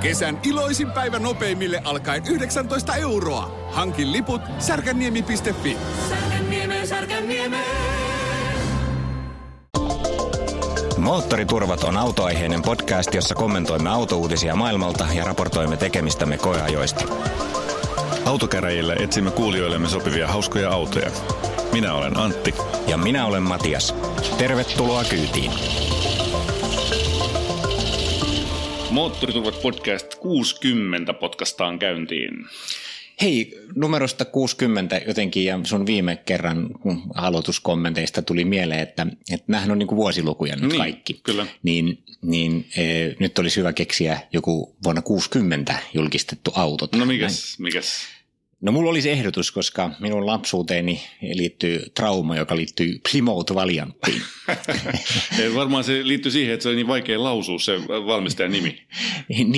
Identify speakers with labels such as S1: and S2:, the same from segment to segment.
S1: Kesän iloisin päivä nopeimille alkaen 19 euroa. Hankin liput särkänniemi.fi.
S2: Särkänniemi, Särkänniemi.
S3: Moottoriturvat on autoaiheinen podcast, jossa kommentoimme autouutisia maailmalta ja raportoimme tekemistämme koeajoista.
S4: Autokäräjillä etsimme kuulijoillemme sopivia hauskoja autoja. Minä olen Antti.
S3: Ja minä olen Matias. Tervetuloa kyytiin.
S4: Moottoriturvat podcast 60 podcastaan käyntiin.
S3: Hei, numerosta 60 jotenkin ja sun viime kerran aloituskommenteista tuli mieleen, että, että nämähän on niin kuin vuosilukuja nyt
S4: Niin,
S3: kaikki.
S4: kyllä.
S3: Niin, niin e, nyt olisi hyvä keksiä joku vuonna 60 julkistettu auto.
S4: No mikäs, mikäs?
S3: No mulla olisi ehdotus, koska minun lapsuuteeni liittyy trauma, joka liittyy Plymouth Valianttiin.
S4: Ei, Varmaan se liittyy siihen, että se on niin vaikea lausua se valmistajan nimi.
S3: niin,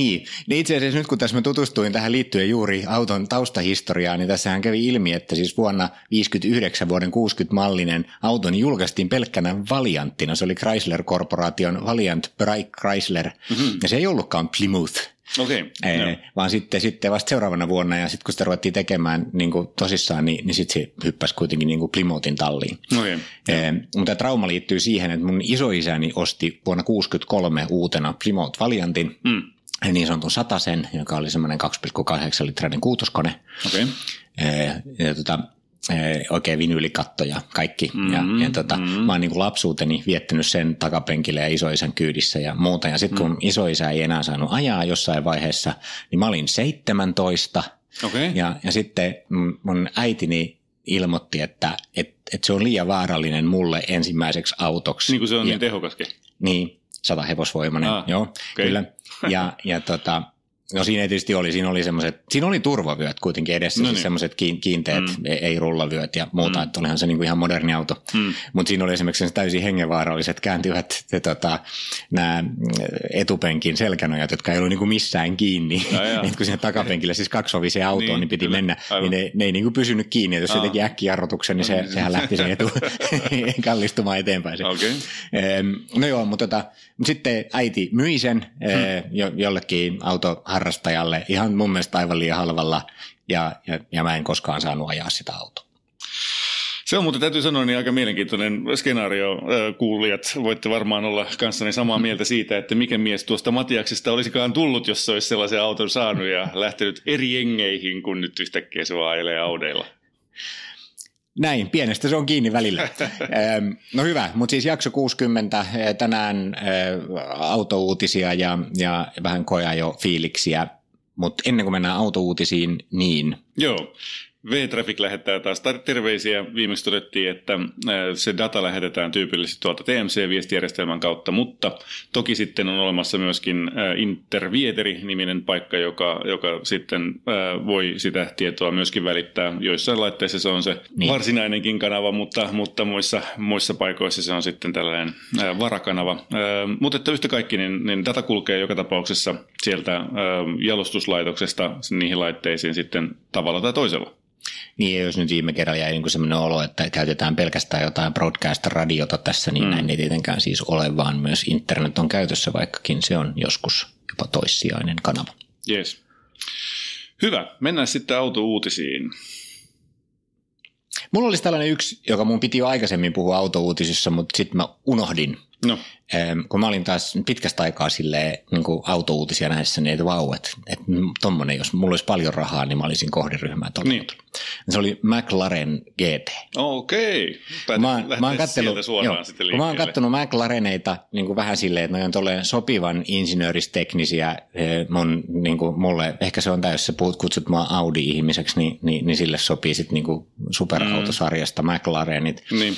S3: niin itse asiassa nyt kun tässä mä tutustuin tähän liittyen juuri auton taustahistoriaan, niin tässähän kävi ilmi, että siis vuonna 59 vuoden 60 mallinen auto niin julkaistiin pelkkänä Valianttina. Se oli Chrysler-korporaation Valiant Bright Chrysler, mm-hmm. ja se ei ollutkaan Plymouth.
S4: Okei, okay,
S3: Ee, vaan sitten, sitten vasta seuraavana vuonna ja sitten kun sitä ruvettiin tekemään niin kuin tosissaan, niin, niin sitten se hyppäsi kuitenkin niin kuin Plymouthin talliin.
S4: Okei.
S3: Ee, mutta trauma liittyy siihen, että mun isoisäni osti vuonna 1963 uutena Plymouth Valiantin,
S4: Mm.
S3: niin sanotun satasen, joka oli semmoinen 2,8 litrainen kuutoskone.
S4: Okei.
S3: Ee, ja tota, oikein vinyylikatto ja kaikki. Mm-hmm, ja, ja tota, mm-hmm. mä oon niin kuin lapsuuteni viettänyt sen takapenkillä ja isoisän kyydissä ja muuta. Ja sitten kun mm. isoisä ei enää saanut ajaa jossain vaiheessa, niin mä olin 17.
S4: Okei.
S3: Ja, ja sitten mun- äitini ilmoitti, että et, et se on liian vaarallinen mulle ensimmäiseksi autoksi.
S4: Niin kuin se on
S3: ja,
S4: niin tehokaskin.
S3: niin, sata hevosvoimainen,
S4: Ah,
S3: joo, okay. kyllä. Ja, ja tota, no siinä tietysti oli, siinä oli semmoiset, siinä oli turvavyöt kuitenkin edessä,
S4: No
S3: no
S4: niin.
S3: siis semmoiset kiinteät, mm. ei, rullavyöt ja muuta, mm. että olihan se niinku ihan moderni auto.
S4: Mm.
S3: Mutta siinä oli esimerkiksi se täysin hengenvaaralliset kääntyvät tota, nämä etupenkin selkänojat, jotka ei ollut niinku missään kiinni. Niin kun sinne takapenkille siis kaksoviseen autoon,
S4: Niin,
S3: niin, piti
S4: kyllä,
S3: mennä,
S4: aivan.
S3: niin ne, ne ei niinku pysynyt kiinni. Jos se
S4: Aa.
S3: teki äkkijarrutuksen, niin se, sehän lähti se etu kallistumaan eteenpäin. Se. Ehm, No joo, mutta tota, sitten äiti myi sen eh, jo, jollekin autoharrastajalle ihan mun mielestä aivan liian halvalla ja, ja, ja mä en koskaan saanut ajaa sitä autoa.
S4: Se on muuten täytyy sanoa niin aika mielenkiintoinen skenaario. Kuulijat, voitte varmaan olla kanssani samaa mieltä siitä, että mikä mies tuosta Matiaksesta olisikaan tullut, jos se olisi sellaisen auton saanut ja lähtenyt eri jengeihin, kun nyt yhtäkkiä se vaan ajelee audeilla.
S3: Näin, pienestä se on kiinni välillä. No hyvä, mutta siis jakso 60, eh, tänään eh, autouutisia ja, ja vähän koeajo fiiliksiä. Mutta ennen kuin mennään autouutisiin, niin
S4: Joo. V-Traffic lähettää taas terveisiä. Viimeksi todettiin, että äh, se data lähetetään tyypillisesti tuolta TMC-viestijärjestelmän kautta, mutta toki sitten on olemassa myöskin äh, Intervieteri-niminen paikka, joka, joka sitten äh, voi sitä tietoa myöskin välittää. Joissain laitteissa se on se niin. Varsinainenkin kanava, mutta, mutta muissa, muissa paikoissa se on sitten tällainen varakanava. Mutta että yhtä kaikki, niin, niin data kulkee joka tapauksessa sieltä jalostuslaitoksesta niihin laitteisiin sitten tavalla tai toisella.
S3: Niin, ja jos nyt viime kerralla jäi niin sellainen olo, että käytetään pelkästään jotain broadcast-radiota tässä, niin mm. näin ei tietenkään siis ole, vaan myös internet on käytössä, vaikkakin se on joskus jopa toissijainen kanava.
S4: Yes. Hyvä, mennään sitten autouutisiin.
S3: Mulla olisi tällainen yksi, joka mun piti jo aikaisemmin puhua autouutisissa, mutta sitten mä unohdin.
S4: No,
S3: kun mä olin taas pitkästä aikaa silleen, niin autouutisia näissä, niin että vau, että, että tommonen, jos mulla olisi paljon rahaa, niin mä olisin kohderyhmää tuolla.
S4: Niin.
S3: Se oli McLaren GT.
S4: okei.
S3: Mä, mä oon joo,
S4: sitten
S3: kun mä oon kattonut McLareneita niin kuin vähän silleen, että ne on tolleen sopivan insinööristeknisiä eh, mun, niin kuin mulle, ehkä se on täys, sä puhut, kutsut mua Audi-ihmiseksi, niin, niin, niin sille sopii sitten niin kuin superautosarjasta McLarenit.
S4: Niin.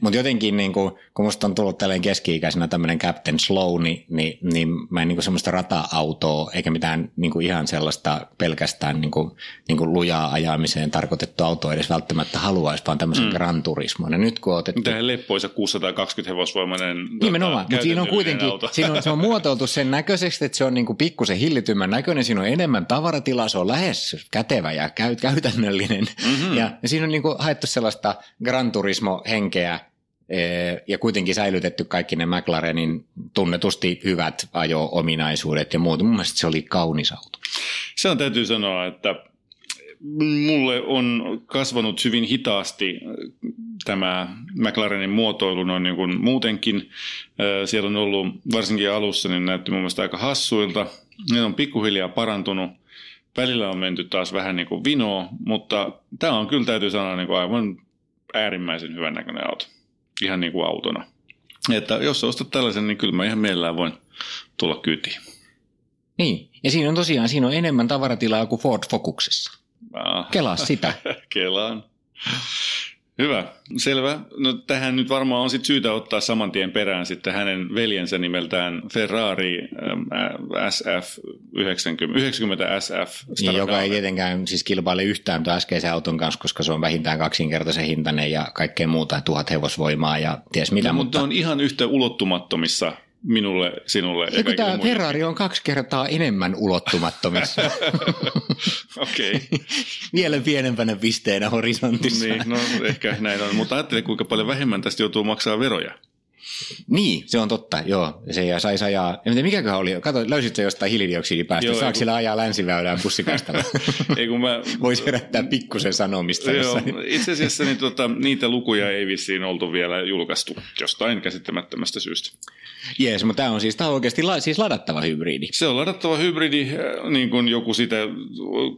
S3: Mutta jotenkin, niin kuin, kun musta on tullut tällainen keski-ikäisenä tämmöinen Captain Slow, niin, niin, niin mä en niin kuin semmoista rata-autoa, eikä mitään niin kuin ihan sellaista pelkästään niin kuin, niin kuin lujaa ajamiseen tarkoitettu auto edes välttämättä haluaisi, vaan tämmöisen mm. Gran Turismon. Ja nyt kun otettu...
S4: Tähän leppoisa 620 hevosvoimainen
S3: Nimenomaan, mutta siinä on kuitenkin,
S4: auto.
S3: siinä on, se on muotoiltu sen näköiseksi, että se on niinku pikkusen hillitymmän näköinen, siinä on enemmän tavaratilaa, se on lähes kätevä ja käy, käytännöllinen.
S4: Mhm.
S3: Mm-hmm. Ja, siinä on niinku haettu sellaista Gran Turismo-henkeä ja kuitenkin säilytetty kaikki ne McLarenin tunnetusti hyvät ajo-ominaisuudet ja muut. Mun mielestä se oli kaunis auto.
S4: Se on täytyy sanoa, että mulle on kasvanut hyvin hitaasti tämä McLarenin muotoilu noin niin kuin muutenkin. Siellä on ollut, varsinkin alussa, niin näytti mun mielestä aika hassuilta. Ne on pikkuhiljaa parantunut. Välillä on menty taas vähän niin kuin vinoa, mutta tämä on kyllä täytyy sanoa niin kuin aivan äärimmäisen hyvän näköinen auto. Ihan niin kuin autona. Että jos ostat tällaisen, niin kyllä mä ihan mielellään voin tulla kyytiin.
S3: Niin, ja siinä on tosiaan siinä on enemmän tavaratilaa kuin Ford Focuksessa.
S4: Ah.
S3: Kelaa sitä.
S4: Kelaan. Hyvä, selvä. No tähän nyt varmaan on sit syytä ottaa saman tien perään sitten hänen veljensä nimeltään Ferrari SF 90, 90 SF.
S3: Niin, joka ei tietenkään siis kilpaile yhtään tuon äskeisen auton kanssa, koska se on vähintään kaksinkertaisen hintainen ja kaikkea muuta, tuhat hevosvoimaa ja ties mitä.
S4: No, mutta, mutta on ihan yhtä ulottumattomissa minulle, sinulle ja,
S3: tämä Ferrari on kaksi kertaa enemmän ulottumattomissa.
S4: Okei. Okay.
S3: Vielä pienempänä pisteenä horisontissa.
S4: niin, no ehkä näin on. Mutta ajattele, kuinka paljon vähemmän tästä joutuu maksaa veroja.
S3: Niin, se on totta, joo. Se ja sai ajaa, en tiedä mikäköhän oli, kato, löysit se jostain hiilidioksidipäästä, saako sillä ajaa länsiväylään bussikastalla?
S4: ei kun mä...
S3: Voisi herättää pikkusen sanomista
S4: joo. Itse asiassa niin, tota, niitä lukuja ei vissiin oltu vielä julkaistu jostain käsittämättömästä syystä.
S3: Jees, mutta tämä on siis, tämä on oikeasti la, siis ladattava hybridi.
S4: Se on ladattava hybridi, äh, niin kuin joku sitä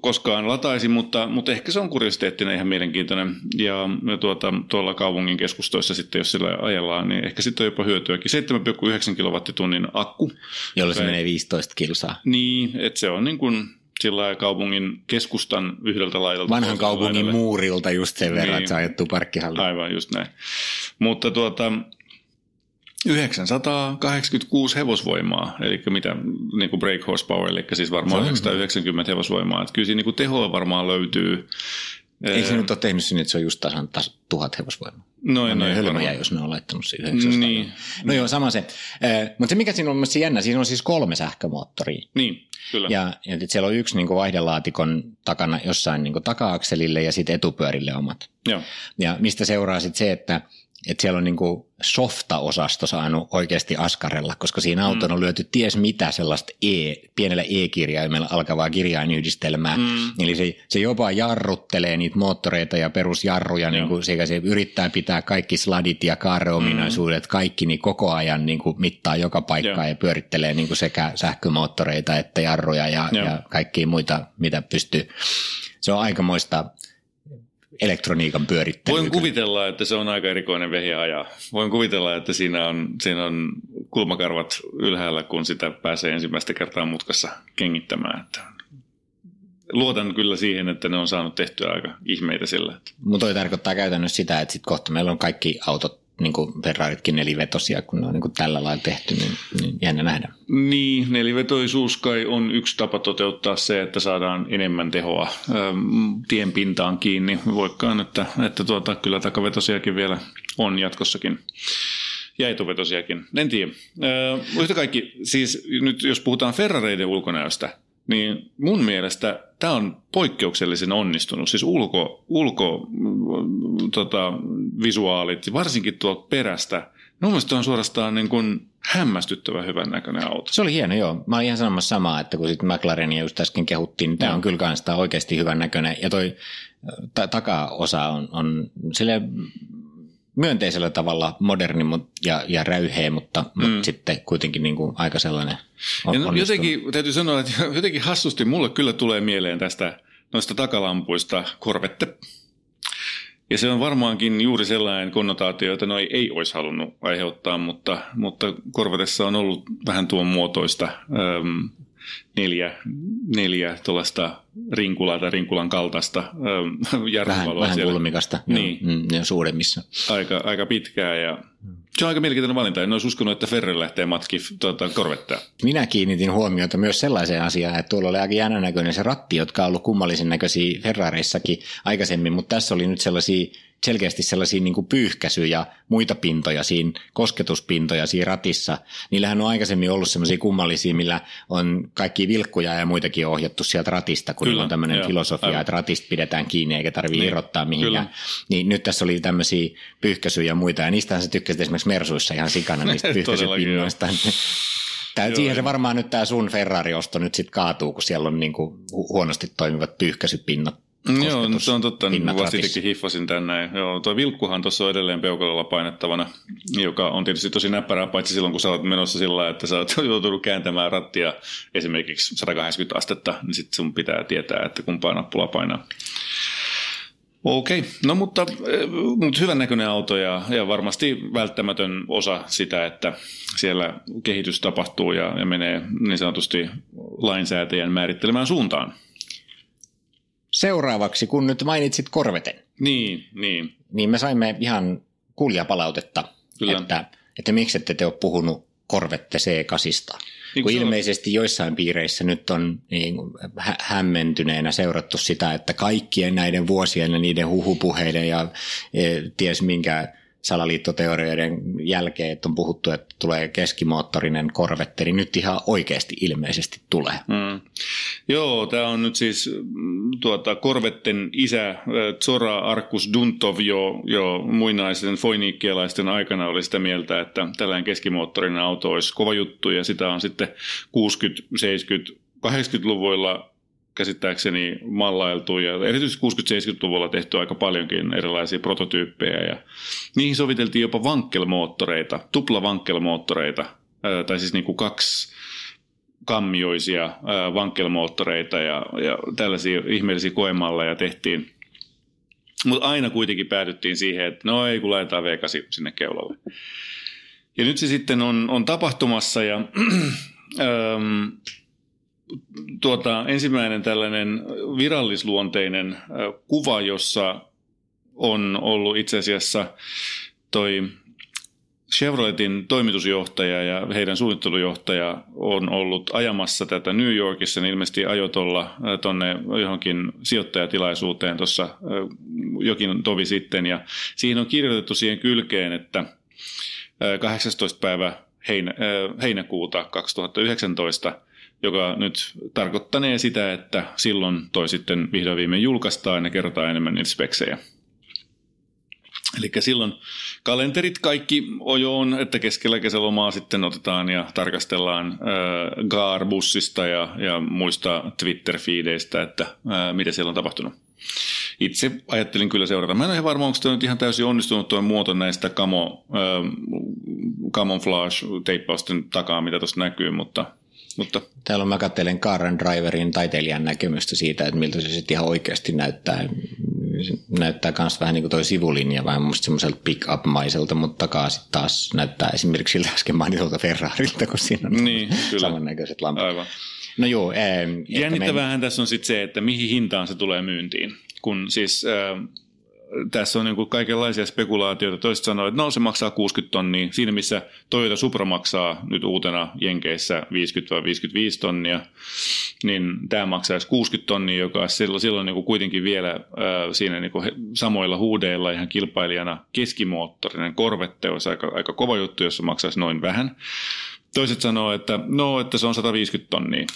S4: koskaan lataisi, mutta, mutta ehkä se on kuriositeettina ihan mielenkiintoinen. Ja, ja tuota, tuolla kaupungin keskustoissa sitten, jos sillä ajellaan, niin ehkä sitten on jopa hyötyäkin. 7,9 kilowattitunnin akku.
S3: Jolla se menee 15 kilsaa.
S4: Niin, että se on niin kuin sillä kaupungin keskustan yhdeltä laidalta.
S3: Vanhan kaupungin laidalle. muurilta just sen verran, niin, että se ajettu parkkihalli.
S4: Aivan, just näin. Mutta tuota, 986 hevosvoimaa, eli mitä niin kuin brake horsepower, eli siis varmaan 990 hevosvoimaa. Että kyllä siinä niin tehoa varmaan löytyy.
S3: Ei se nyt ole tehnyt sinne, että se on just tasan tas, tuhat hevosvoimaa.
S4: Noin,
S3: noin. Hölmöjä, jos ne on laittanut se 900. Niin. No joo, sama se. Eh, mutta se mikä siinä on mielestäni jännä, siinä on siis kolme sähkömoottoria.
S4: Niin, kyllä.
S3: Ja, ja siellä on yksi niin kuin vaihdelaatikon takana jossain niin kuin taka-akselille ja sitten etupyörille omat.
S4: Joo.
S3: Ja mistä seuraa sitten se, että että siellä on niin softa-osasto saanut oikeasti askarella, koska siinä auton mm. on lyöty ties mitä sellaista e, pienellä e-kirjaimella alkavaa kirjainyhdistelmää. Mm. Eli se, se jopa jarruttelee niitä moottoreita ja perusjarruja, niin kuin sekä se yrittää pitää kaikki sladit ja kaareominaisuudet, mm. kaikki niin koko ajan niin kuin mittaa joka paikkaa ja pyörittelee niin kuin sekä sähkömoottoreita että jarruja ja, ja kaikkia muita, mitä pystyy. Se on aikamoista elektroniikan pyörittelyä.
S4: Voin kuvitella, että se on aika erikoinen vehi ajaa. Voin kuvitella, että siinä on, siinä on kulmakarvat ylhäällä, kun sitä pääsee ensimmäistä kertaa mutkassa kengittämään. Että luotan kyllä siihen, että ne on saanut tehtyä aika ihmeitä sillä.
S3: Mutta toi tarkoittaa käytännössä sitä, että sit kohta meillä on kaikki autot niin kuin Ferraritkin nelivetosia, kun ne on niin kuin tällä lailla tehty, niin, niin jännä nähdä.
S4: Niin, nelivetoisuus kai on yksi tapa toteuttaa se, että saadaan enemmän tehoa ähm, tien pintaan kiinni. Voikkaan, että, että tuota, kyllä takavetosiakin vielä on jatkossakin ja etuvetosiakin. En tiedä. Äh, yhtä kaikki, siis nyt jos puhutaan Ferrareiden ulkonäöstä, niin mun mielestä tämä on poikkeuksellisen onnistunut. Siis ulko, ulko tota, visuaalit, varsinkin tuolta perästä. Mun mielestä on suorastaan niin kuin hämmästyttävän hyvän näköinen auto.
S3: Se oli hieno, joo. Mä olin ihan sanomassa samaa, että kun sitten McLarenia just äsken kehuttiin, niin tämä on kyllä kanssa oikeasti hyvän näköinen. Ja toi ta- takaosa on, on sille myönteisellä tavalla moderni ja, ja räyheä, mutta, mm. mutta sitten kuitenkin niin kuin aika sellainen
S4: on, ja Jotenkin täytyy sanoa, että jotenkin hassusti mulle kyllä tulee mieleen tästä noista takalampuista korvette. Ja se on varmaankin juuri sellainen konnotaatio, jota noi ei olisi halunnut aiheuttaa, mutta, mutta korvetessa on ollut vähän tuon muotoista neljä, neljä tuollaista rinkulaa tai rinkulan kaltaista
S3: ähm, Vähän, vähän kulmikasta, niin. joo, mm, ja suuremmissa.
S4: Aika, aika pitkää ja se on aika mielenkiintoinen valinta. En olisi uskonut, että Ferrer lähtee matki tuota, korvettaa.
S3: Minä kiinnitin huomiota myös sellaiseen asiaan, että tuolla oli aika jännän näköinen se ratti, jotka on ollut kummallisen näköisiä Ferrareissakin aikaisemmin, mutta tässä oli nyt sellaisia selkeästi sellaisia niin kuin pyyhkäisyjä ja muita pintoja siinä, kosketuspintoja siinä ratissa. Niillähän on aikaisemmin ollut sellaisia kummallisia, millä on kaikki vilkkuja ja muitakin ohjattu sieltä ratista, kun Kyllä, on tämmöinen filosofia, aivan. että ratista pidetään kiinni eikä tarvitse niin, irrottaa mihinkään. Niin nyt tässä oli tämmöisiä pyyhkäisyjä ja muita, ja niistähän sä tykkäsit esimerkiksi Mersuissa ihan sikana niistä pyyhkäisypinnoista. Tää, Joo, siihen se varmaan nyt tämä sun Ferrari-osto nyt sitten kaatuu, kun siellä on niinku huonosti toimivat pyyhkäisypinnat
S4: Joo, no se on totta, niin vasta itsekin hiffasin tänne. Joo, tuo vilkkuhan tuossa on edelleen peukalolla painettavana, joka on tietysti tosi näppärää, paitsi silloin kun sä oot menossa sillä että sä oot joutunut kääntämään rattia esimerkiksi 180 astetta, niin sitten sun pitää tietää, että kumpaa nappula painaa. Okei, okay. no mutta, eh, mutta hyvän näköinen auto ja, ja varmasti välttämätön osa sitä, että siellä kehitys tapahtuu ja, ja menee niin sanotusti lainsäätäjän määrittelemään suuntaan.
S3: Seuraavaksi, kun nyt mainitsit Korveten.
S4: Niin, niin.
S3: Niin me saimme ihan kuulijapalautetta, Kyllä. että, että miksi ette te ole puhunut Korvette C8. Niin kun ilmeisesti on... joissain piireissä nyt on niin hä- hämmentyneenä seurattu sitä, että kaikkien näiden vuosien ja niiden huhupuheiden ja e, ties minkä salaliittoteorioiden jälkeen, että on puhuttu, että tulee keskimoottorinen korvetti, niin nyt ihan oikeasti ilmeisesti tulee. Mm.
S4: Joo, tämä on nyt siis mm, tuota, korvetten isä Zora Arkus Duntov jo, jo muinaisen foiniikkialaisten aikana oli sitä mieltä, että tällainen keskimoottorinen auto olisi kova juttu ja sitä on sitten 60, 70, 80-luvuilla käsittääkseni mallailtu ja erityisesti 60-70-luvulla tehty aika paljonkin erilaisia prototyyppejä ja niihin soviteltiin jopa vankkelmoottoreita, tuplavankkelmoottoreita, tai siis niin kuin kaksi kammioisia vankkelmoottoreita ja, ja tällaisia ihmeellisiä koemalleja tehtiin. Mutta aina kuitenkin päädyttiin siihen, että no ei kun laitetaan V8 sinne keulalle. Ja nyt se sitten on, on tapahtumassa ja tuota, ensimmäinen tällainen virallisluonteinen kuva, jossa on ollut itse asiassa toi Chevroletin toimitusjohtaja ja heidän suunnittelujohtaja on ollut ajamassa tätä New Yorkissa, niin ilmeisesti ajotolla tuonne johonkin sijoittajatilaisuuteen tuossa jokin tovi sitten. Ja siihen on kirjoitettu siihen kylkeen, että 18. päivä heinäkuuta 2019 joka nyt tarkoittanee sitä, että silloin toi sitten vihdoin viimein julkaistaan ja kerrotaan enemmän niitä speksejä. Eli silloin kalenterit kaikki ojoon, että keskellä kesälomaa sitten otetaan ja tarkastellaan äh, Gaar-bussista ja, ja muista Twitter-fiideistä, että äh, mitä siellä on tapahtunut. Itse ajattelin kyllä seurata. Mä en ole ihan varma, onko tämä nyt ihan täysin onnistunut tuo muoto näistä camo, äh, camouflage-teippausten takaa, mitä tuossa näkyy, mutta mutta.
S3: Täällä mä katselen Car Driverin taiteilijan näkemystä siitä, että miltä se sitten ihan oikeasti näyttää. Se näyttää myös vähän niin kuin toi sivulinja, vähän musta semmoiselta pick-up-maiselta, mutta takaa sitten taas näyttää esimerkiksi siltä äsken mainitulta Ferrarilta, kun siinä on niin, samannäköiset lamput. Aivan. No joo. Ää,
S4: Jännittävähän me... tässä on sitten se, että mihin hintaan se tulee myyntiin. Kun siis äh, tässä on niin kuin kaikenlaisia spekulaatioita. Toiset sanoo, että no se maksaa 60 tonnia. Siinä missä Toyota Supra maksaa nyt uutena Jenkeissä 50-55 tonnia, niin tämä maksaisi 60 tonnia, joka silloin, silloin niin kuin kuitenkin vielä äh, siinä niin kuin samoilla huudeilla ihan kilpailijana keskimoottorinen. Korvette olisi aika, aika kova juttu, jos se maksaisi noin vähän. Toiset sanoo, että no, että se on 150 tonnia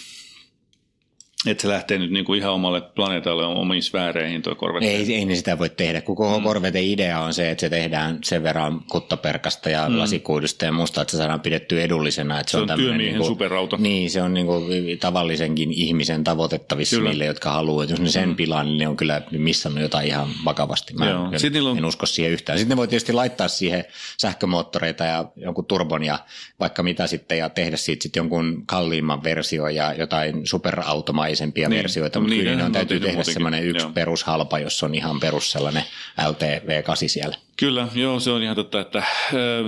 S4: että se lähtee nyt niinku ihan omalle planeetalle omiin sfääreihin tuo Corvette.
S3: Ei, ei ne sitä voi tehdä, kun koko mm. Corvette idea on se, että se tehdään sen verran kuttaperkasta ja mm. lasikuidusta ja musta, että se saadaan pidetty edullisena. Että
S4: se, se on, on työmiehen niinku, superauto.
S3: Niin, se on niinku tavallisenkin ihmisen tavoitettavissa kyllä. niille, jotka haluaa. Että jos ne sen mm. pilaa, niin ne on kyllä missannut jotain ihan vakavasti. Mä Joo. en, on... en usko siihen yhtään. Sitten ne voi tietysti laittaa siihen sähkömoottoreita ja jonkun turbon ja vaikka mitä sitten ja tehdä siitä sitten jonkun kalliimman versio ja jotain superautomaisia kalliisempia niin, versioita, mutta niin, kyllä on täytyy tehdä semmoinen yksi joo. perushalpa, jos on ihan perus sellainen LTV8 siellä.
S4: Kyllä, joo, se on ihan totta, että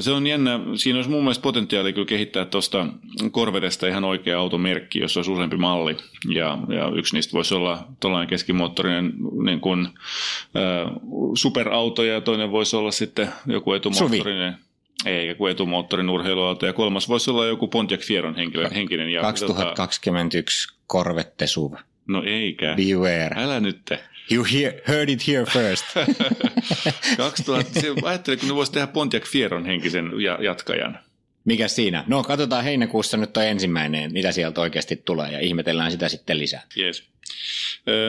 S4: se on jännä. Siinä olisi mun mielestä potentiaali kyllä kehittää tuosta Corvetesta ihan oikea automerkki, jos olisi useampi malli. Ja, ja yksi niistä voisi olla tuollainen keskimoottorinen niin kuin, äh, superauto ja toinen voisi olla sitten joku etumoottorinen. Suvi. Eikä kuin etumoottorin urheiluauto. Ja kolmas voisi olla joku Pontiac Fieron henkilö, henkinen. Ja
S3: 2021 Corvette SUV.
S4: No eikä.
S3: Beware.
S4: Älä nyt.
S3: You hear, heard it here first.
S4: 2000, se, ajattelin, kun ne voisi tehdä Pontiac Fieron henkisen jatkajan.
S3: Mikä siinä? No katsotaan heinäkuussa nyt on ensimmäinen, mitä sieltä oikeasti tulee ja ihmetellään sitä sitten lisää.
S4: Yes.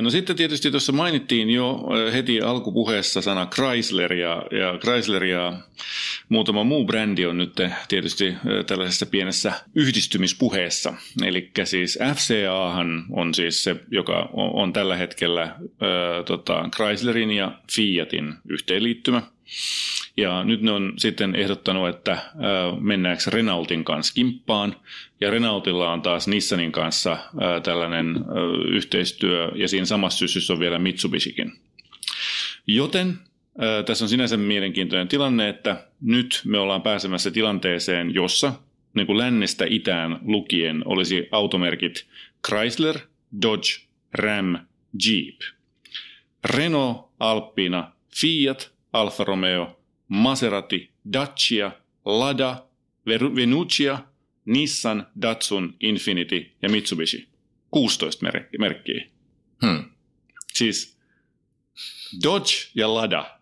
S4: No sitten tietysti tuossa mainittiin jo heti alkupuheessa sana Chrysler ja, ja Chrysler ja muutama muu brändi on nyt tietysti tällaisessa pienessä yhdistymispuheessa. Eli siis FCA on siis se, joka on tällä hetkellä äh, tota, Chryslerin ja Fiatin yhteenliittymä. Ja nyt ne on sitten ehdottanut, että mennäänkö Renaultin kanssa kimppaan. Ja Renaultilla on taas Nissanin kanssa tällainen yhteistyö, ja siinä samassa syssyssä on vielä Mitsubishikin. Joten tässä on sinänsä mielenkiintoinen tilanne, että nyt me ollaan pääsemässä tilanteeseen, jossa niin kuin lännestä itään lukien olisi automerkit Chrysler, Dodge, Ram, Jeep. Renault, Alpina, Fiat, Alfa Romeo, Maserati, Dacia, Lada, Venucia, Nissan, Datsun, Infinity ja Mitsubishi. 16 merkkiä.
S3: Hmm.
S4: Siis Dodge ja Lada.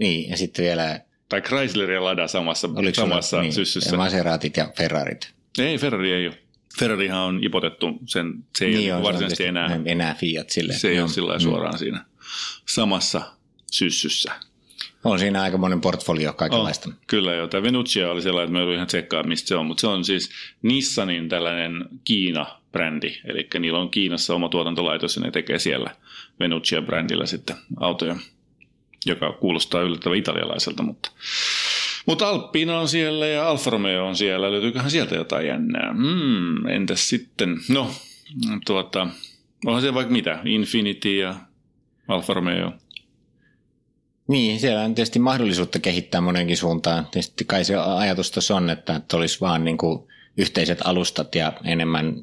S3: Niin, ja sitten vielä...
S4: Tai Chrysler ja Lada samassa, Oliko samassa sulla, niin, syssyssä.
S3: Ja Maseratit ja Ferrarit.
S4: Ei, Ferrari ei ole. Ferrarihan on ipotettu, sen, se ei niin ole varsinaisesti enää,
S3: enää Fiat sille.
S4: Se ei ole sillä suoraan mm. siinä samassa syssyssä.
S3: On siinä aika monen portfolio kaikenlaista. Oh,
S4: kyllä joo. Tämä Venucia oli sellainen, että me joudun ihan tsekkaa, mistä se on. Mutta se on siis Nissanin tällainen Kiina-brändi. Eli niillä on Kiinassa oma tuotantolaitos ja ne tekee siellä Venucia-brändillä sitten autoja, joka kuulostaa yllättävän italialaiselta. Mutta, mutta Alppina on siellä ja Alfa Romeo on siellä. Löytyyköhän sieltä jotain jännää? Hmm, entäs sitten? No, tuota, onhan se vaikka mitä? Infinity ja Alfa Romeo.
S3: Niin, siellä on tietysti mahdollisuutta kehittää monenkin suuntaan. Tietysti kai se ajatus tuossa on, että, että olisi vaan niin kuin yhteiset alustat ja enemmän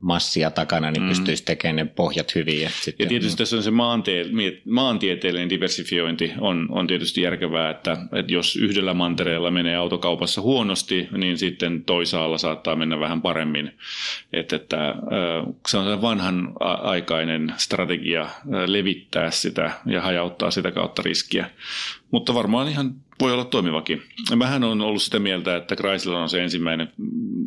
S3: massia takana, niin mm. pystyisi tekemään ne pohjat hyvin.
S4: Ja, sitten, ja tietysti tässä on se maantie- maantieteellinen diversifiointi on, on tietysti järkevää, että, että jos yhdellä mantereella menee autokaupassa huonosti, niin sitten toisaalla saattaa mennä vähän paremmin. Että, että se on vanhan aikainen strategia levittää sitä ja hajauttaa sitä kautta riskiä. Mutta varmaan ihan voi olla toimivakin. Mähän on ollut sitä mieltä, että Chrysler on se ensimmäinen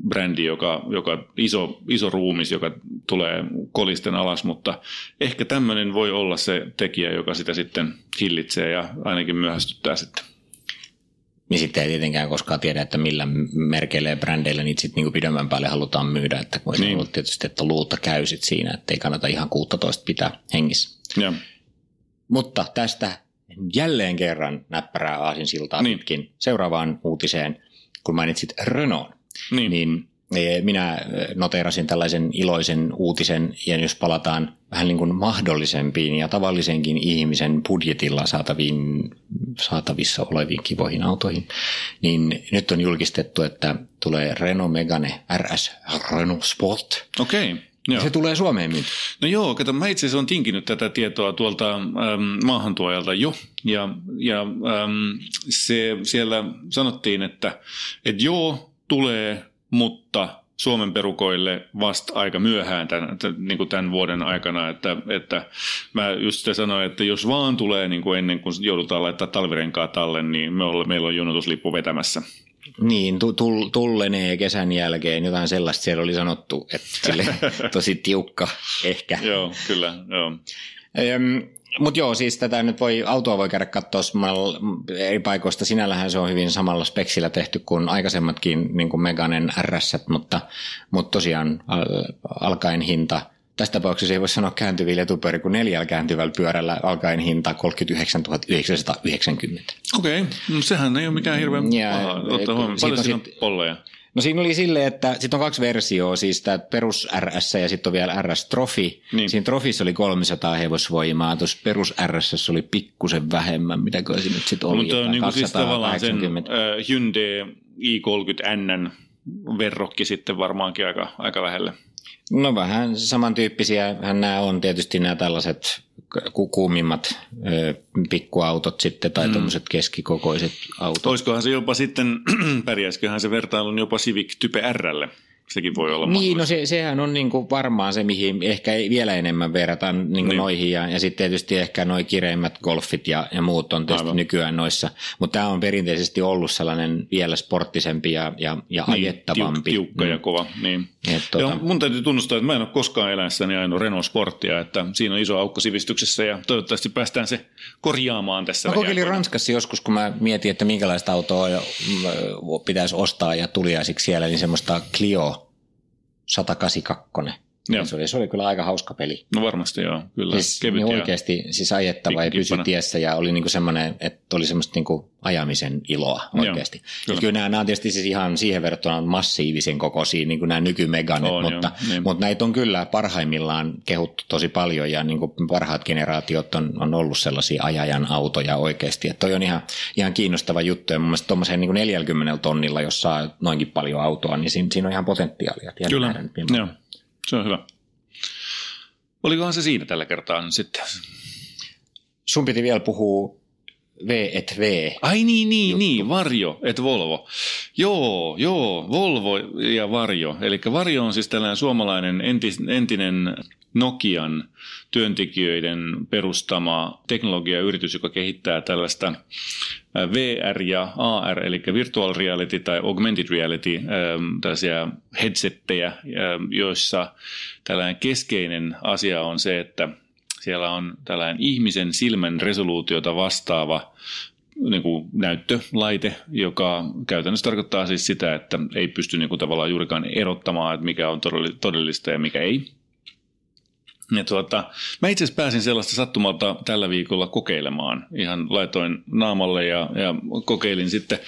S4: brändi, joka, joka iso, iso ruumis, joka tulee kolisten alas, mutta ehkä tämmöinen voi olla se tekijä, joka sitä sitten hillitsee ja ainakin myöhästyttää sitten.
S3: Niin sitten ei tietenkään koskaan tiedä, että millä merkeillä ja brändeillä niitä sitten niinku pidemmän päälle halutaan myydä. Että kun niin. ollut tietysti, että luutta käy sit siinä, että ei kannata ihan 16 pitää hengissä.
S4: Ja.
S3: Mutta tästä jälleen kerran näppärää aasinsiltaa niin. pitkin seuraavaan uutiseen, kun mainitsit Renault. Niin. niin e, minä noteerasin tällaisen iloisen uutisen, ja jos palataan vähän niin kuin mahdollisempiin ja tavallisenkin ihmisen budjetilla saataviin, saatavissa oleviin kivoihin autoihin, niin nyt on julkistettu, että tulee Renault Megane RS Renault Sport.
S4: Okei. Okay.
S3: Joo. Se tulee Suomeen nyt.
S4: No joo, kato, mä itse asiassa olen tinkinyt tätä tietoa tuolta ähm, maahantuojalta jo. Ja, ja ähm, se, siellä sanottiin, että et joo, tulee, mutta Suomen perukoille vasta aika myöhään tämän, niin kuin tämän vuoden aikana, että, että mä just sanoin, että jos vaan tulee niin kuin ennen kuin joudutaan laittaa talvirenkaa talle, niin me olla, meillä on jonotuslippu vetämässä.
S3: Niin, tullenee kesän jälkeen jotain sellaista siellä oli sanottu, että sille tosi tiukka ehkä.
S4: joo, kyllä, joo.
S3: Mutta joo, siis tätä nyt voi, autoa voi käydä katsoa eri paikoista. Sinällähän se on hyvin samalla speksillä tehty kuin aikaisemmatkin niin kuin Meganen RS, mutta, mutta tosiaan al, alkaen hinta – tässä tapauksessa ei voi sanoa kääntyvillä etupyöri, kun neljällä kääntyvällä pyörällä alkaen hinta 39 990.
S4: Okei, okay. no sehän ei ole mikään hirveän ja, paha. Ottaa huomioon. Paljon siinä on polleja?
S3: No siinä oli silleen, että sitten on kaksi versioa, siis tämä perus RS ja sitten on vielä RS Trophy. Niin. Siinä Trophyssa oli 300 hevosvoimaa, tuossa perus RS oli pikkusen vähemmän, mitä se nyt sitten oli.
S4: Mutta on niin kuin siis tavallaan sen uh, Hyundai i30N verrokki sitten varmaankin aika, aika lähelle.
S3: No vähän samantyyppisiä nämä on tietysti nämä tällaiset kuumimmat pikkuautot sitten tai mm. tuommoiset keskikokoiset autot.
S4: Olisikohan se jopa sitten, pärjäisiköhän se vertailun jopa Civic Type Rlle? Sekin voi olla
S3: Niin, no se, sehän on niin kuin varmaan se, mihin ehkä ei vielä enemmän verrataan niin kuin
S4: Niin.
S3: noihin. Ja, ja sitten tietysti ehkä noi kireimmät golfit ja, ja muut on tietysti
S4: Aivan.
S3: nykyään noissa. Mutta tämä on perinteisesti ollut sellainen vielä sporttisempi ja, ja, ja
S4: niin,
S3: ajettavampi.
S4: Tiuk, tiukka ja
S3: Mm.
S4: kova. Niin.
S3: Et, tota,
S4: Joo, mun täytyy tunnustaa, että mä en ole koskaan eläessäni ajanut Renault Sporttia, että siinä on iso aukko sivistyksessä ja toivottavasti päästään se korjaamaan tässä.
S3: Mä kokeilin. Ranskassa joskus, kun mä mietin, että minkälaista autoa mm, pitäisi ostaa ja tuliaisiksi siellä, niin semmoista Clio 182.
S4: Joo.
S3: Se oli, se oli kyllä aika hauska peli.
S4: No varmasti joo, kyllä.
S3: Siis
S4: Kevyt
S3: niin
S4: ja-
S3: oikeasti siis ajettava ja pysy tiessä ja oli niinku semmoinen, että oli semmoista niinku ajamisen iloa oikeasti.
S4: kyllä.
S3: Kyllä, kyllä nämä, nämä on tietysti siis ihan siihen verrattuna massiivisen kokoisia, niin kuin nämä nykymeganet,
S4: On,
S3: mutta,
S4: joo, niin.
S3: mutta näitä on kyllä parhaimmillaan kehuttu tosi paljon ja niin kuin parhaat generaatiot on, on ollut sellaisia ajajan autoja oikeasti. Että toi on ihan, ihan kiinnostava juttu ja mun mielestä tuommoiseen niin 40 tonnilla, jos saa noinkin paljon autoa, niin siinä, siinä on ihan potentiaalia. Tiedän
S4: Kyllä,
S3: nähdä
S4: joo, se on hyvä. Olikohan se siinä tällä kertaa nyt sitten?
S3: Sun piti vielä puhua V et V.
S4: Ai niin, niin, niin, Varjo, et Volvo. Joo, joo, Volvo ja Varjo. Eli Varjo on siis tällainen suomalainen entis, entinen Nokian työntekijöiden perustama teknologiayritys, joka kehittää tällaista ä, VR ja AR, eli virtual reality tai augmented reality, äm, tällaisia headsettejä, äm, joissa tällainen keskeinen asia on se, että siellä on tällainen ihmisen silmän resoluutiota vastaava niin kuin näyttölaite, joka käytännössä tarkoittaa siis sitä, että ei pysty niin kuin tavallaan juurikaan erottamaan, että mikä on todelli- todellista ja mikä ei. Ja tuota, mä itse asiassa pääsin sellaista sattumalta tällä viikolla kokeilemaan. Ihan laitoin naamalle ja, ja kokeilin sitten.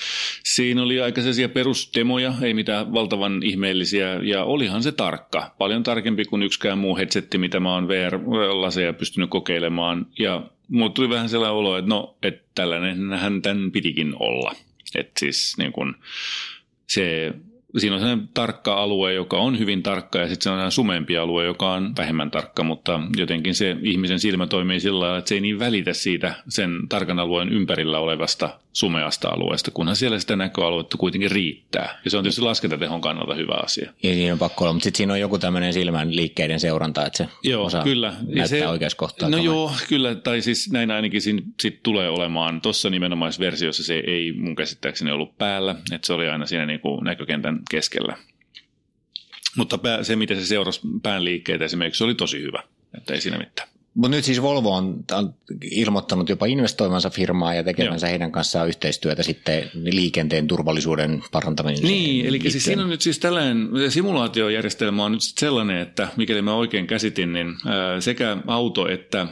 S4: Siinä oli aika sellaisia perusdemoja, ei mitään valtavan ihmeellisiä, ja olihan se tarkka. Paljon tarkempi kuin yksikään muu headsetti, mitä mä oon VR-laseja pystynyt kokeilemaan. Ja mulle tuli vähän sellainen olo, että no, että tällainenhän tämän pitikin olla. Että siis niin kun, se siinä on sellainen tarkka alue, joka on hyvin tarkka ja sitten sellainen sumempi alue, joka on vähemmän tarkka, mutta jotenkin se ihmisen silmä toimii sillä lailla, että se ei niin välitä siitä sen tarkan alueen ympärillä olevasta sumeasta alueesta, kunhan siellä sitä näköaluetta kuitenkin riittää. Ja se on tietysti laskentatehon kannalta hyvä asia.
S3: Ja siinä on pakko olla, mutta sitten siinä on joku tämmöinen silmän liikkeiden seuranta, että se
S4: Joo,
S3: osaa
S4: kyllä.
S3: Näyttää
S4: se,
S3: oikeassa kohtaa.
S4: No joo, kyllä, tai siis näin ainakin siinä sit tulee olemaan. Tuossa nimenomaisessa versiossa se ei mun käsittääkseni ollut päällä, että se oli aina siinä niinku näkökentän keskellä. Mutta se, miten se seurasi pään liikkeitä esimerkiksi, oli tosi hyvä, että ei siinä mitään.
S3: Mutta nyt siis Volvo on, ilmoittanut jopa investoimansa firmaa ja tekemänsä
S4: Joo.
S3: heidän kanssaan yhteistyötä sitten liikenteen turvallisuuden parantamisen
S4: Niin, eli siis
S3: liittyen.
S4: siinä on nyt siis tällainen simulaatiojärjestelmä on nyt sit sellainen, että mikäli mä oikein käsitin, niin sekä auto että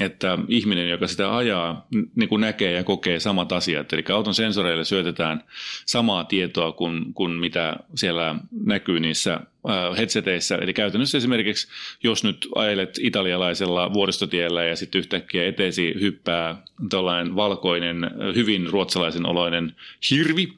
S4: että ihminen, joka sitä ajaa, niin kuin näkee ja kokee samat asiat. Eli auton sensoreille syötetään samaa tietoa kuin, kuin mitä siellä näkyy niissä headseteissä. Eli käytännössä esimerkiksi, jos nyt ajelet italialaisella vuoristotiellä ja sitten yhtäkkiä eteesi hyppää tällainen valkoinen, hyvin ruotsalaisen oloinen hirvi,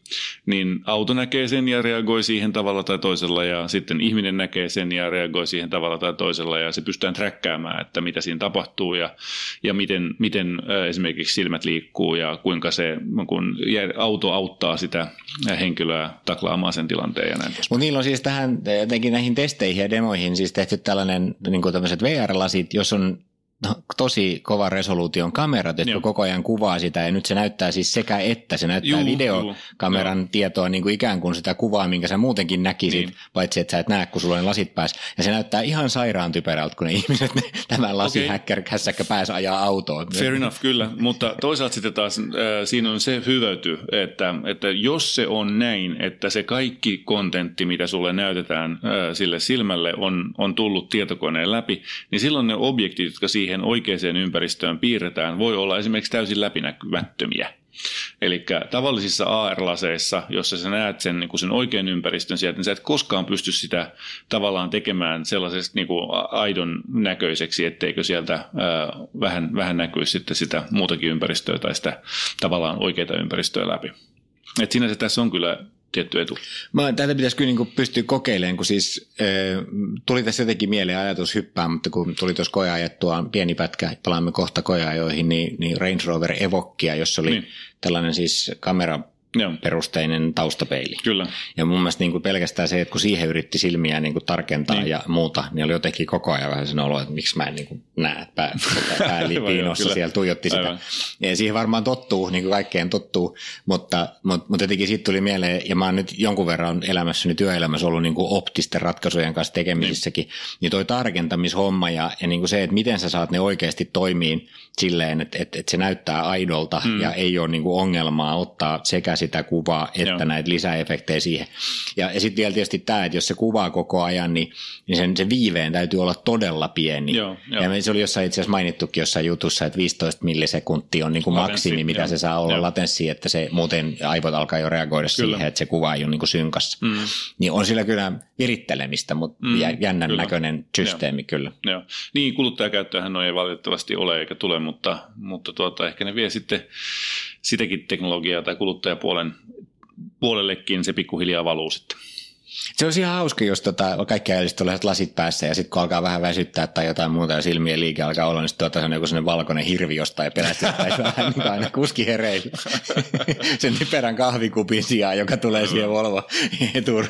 S4: niin auto näkee sen ja reagoi siihen tavalla tai toisella ja sitten ihminen näkee sen ja reagoi siihen tavalla tai toisella ja se pystytään träkkäämään, että mitä siinä tapahtuu ja, ja miten, miten esimerkiksi silmät liikkuu ja kuinka se kun auto auttaa sitä henkilöä taklaamaan sen tilanteen ja näin.
S3: Mutta niillä on siis tähän, jotenkin näihin testeihin ja demoihin siis tehty tällainen niin kuin VR-lasit, jos on tosi kova resoluution kamerat,
S4: Joo.
S3: koko ajan kuvaa sitä ja nyt se näyttää siis sekä että, se näyttää
S4: Juu,
S3: videokameran
S4: juu,
S3: tietoa niin kuin ikään kuin sitä kuvaa, minkä sä muutenkin näkisit,
S4: Niin.
S3: paitsi että sä et näe, kun sulla on lasit päässä. Ja se näyttää ihan sairaan typerältä, kun ne ihmiset ne, tämän lasihäkkässä päässä ajaa autoon.
S4: Fair enough, kyllä. Mutta toisaalta sitten taas äh, siinä on se hyöty, että, että jos se on näin, että se kaikki kontentti, mitä sulle näytetään äh, sille silmälle, on, on tullut tietokoneen läpi, niin silloin ne objektit, jotka siihen oikeaan ympäristöön piirretään, voi olla esimerkiksi täysin läpinäkymättömiä. Eli tavallisissa AR-laseissa, jossa sä näet sen, niin sen oikean ympäristön sieltä, niin sä et koskaan pysty sitä tavallaan tekemään sellaisesta niin kuin aidon näköiseksi, etteikö sieltä ää, vähän, vähän näkyisi sitten sitä muutakin ympäristöä tai sitä tavallaan oikeaa ympäristöä läpi. Et sinänsä tässä on kyllä tietty etu.
S3: Mä, tätä pitäisi kyllä niin pystyä kokeilemaan, kun siis äh, tuli tässä jotenkin mieleen ajatus hyppää, mutta kun tuli tuossa koja ajettua pieni pätkä, palaamme kohta koja niin, niin Range Rover Evokkia, jossa oli
S4: niin.
S3: tällainen siis kamera
S4: Joo.
S3: perusteinen taustapeili.
S4: Kyllä.
S3: Ja mun mielestä niin kuin pelkästään se, että kun siihen yritti silmiä niin kuin tarkentaa niin. ja muuta, niin oli jotenkin koko ajan vähän sen olo, että miksi mä en niin kuin näe, pää, pää
S4: Aivan, joo,
S3: piinossa
S4: kyllä.
S3: siellä tuijotti sitä.
S4: Aivan.
S3: Ja siihen varmaan tottuu, niin kuin kaikkeen tottuu, mutta, mutta, mutta jotenkin siitä tuli mieleen, ja mä oon nyt jonkun verran elämässäni työelämässä ollut niin kuin optisten ratkaisujen kanssa tekemisissäkin, niin, niin toi tarkentamishomma ja, ja niin kuin se, että miten sä saat ne oikeasti toimiin silleen, että, että, että se näyttää aidolta mm. ja ei ole niin kuin ongelmaa ottaa sekä sitä kuvaa että
S4: Joo.
S3: näitä lisäefektejä siihen. Ja, ja sitten vielä tietysti tämä, että jos se kuvaa koko ajan, niin, niin sen, sen viiveen täytyy olla todella pieni.
S4: Joo, joo.
S3: ja se oli jossain itse asiassa mainittukin jossain jutussa, että 15 millisekuntia on niin kuin
S4: Latenssi,
S3: maksimi, mitä
S4: joo.
S3: se saa olla
S4: Joo.
S3: latenssi, että se muuten aivot alkaa jo reagoida
S4: Kyllä.
S3: siihen, että se kuva ei ole niin kuin synkassa. Mm. Niin on sillä kyllä virittelemistä, mutta
S4: Mm,
S3: jännän
S4: kyllä.
S3: näköinen systeemi kyllä.
S4: Joo. Niin, kuluttajakäyttöähän no ei valitettavasti ole eikä tule, mutta, mutta tuota, ehkä ne vie sitten sitäkin teknologiaa tai kuluttajapuolen puolellekin se pikkuhiljaa valuu sitten.
S3: Se olisi ihan hauska, jos tota, kaikki ajalliset on lasit päässä ja sitten kun alkaa vähän väsyttää tai jotain muuta ja silmien liike alkaa olla, niin sitten tuota, se on joku sellainen valkoinen hirvi jostain perästä tai vähän niin aina kuski hereillä. Sen niperän kahvikupin sijaan, joka tulee siihen Volvo etuun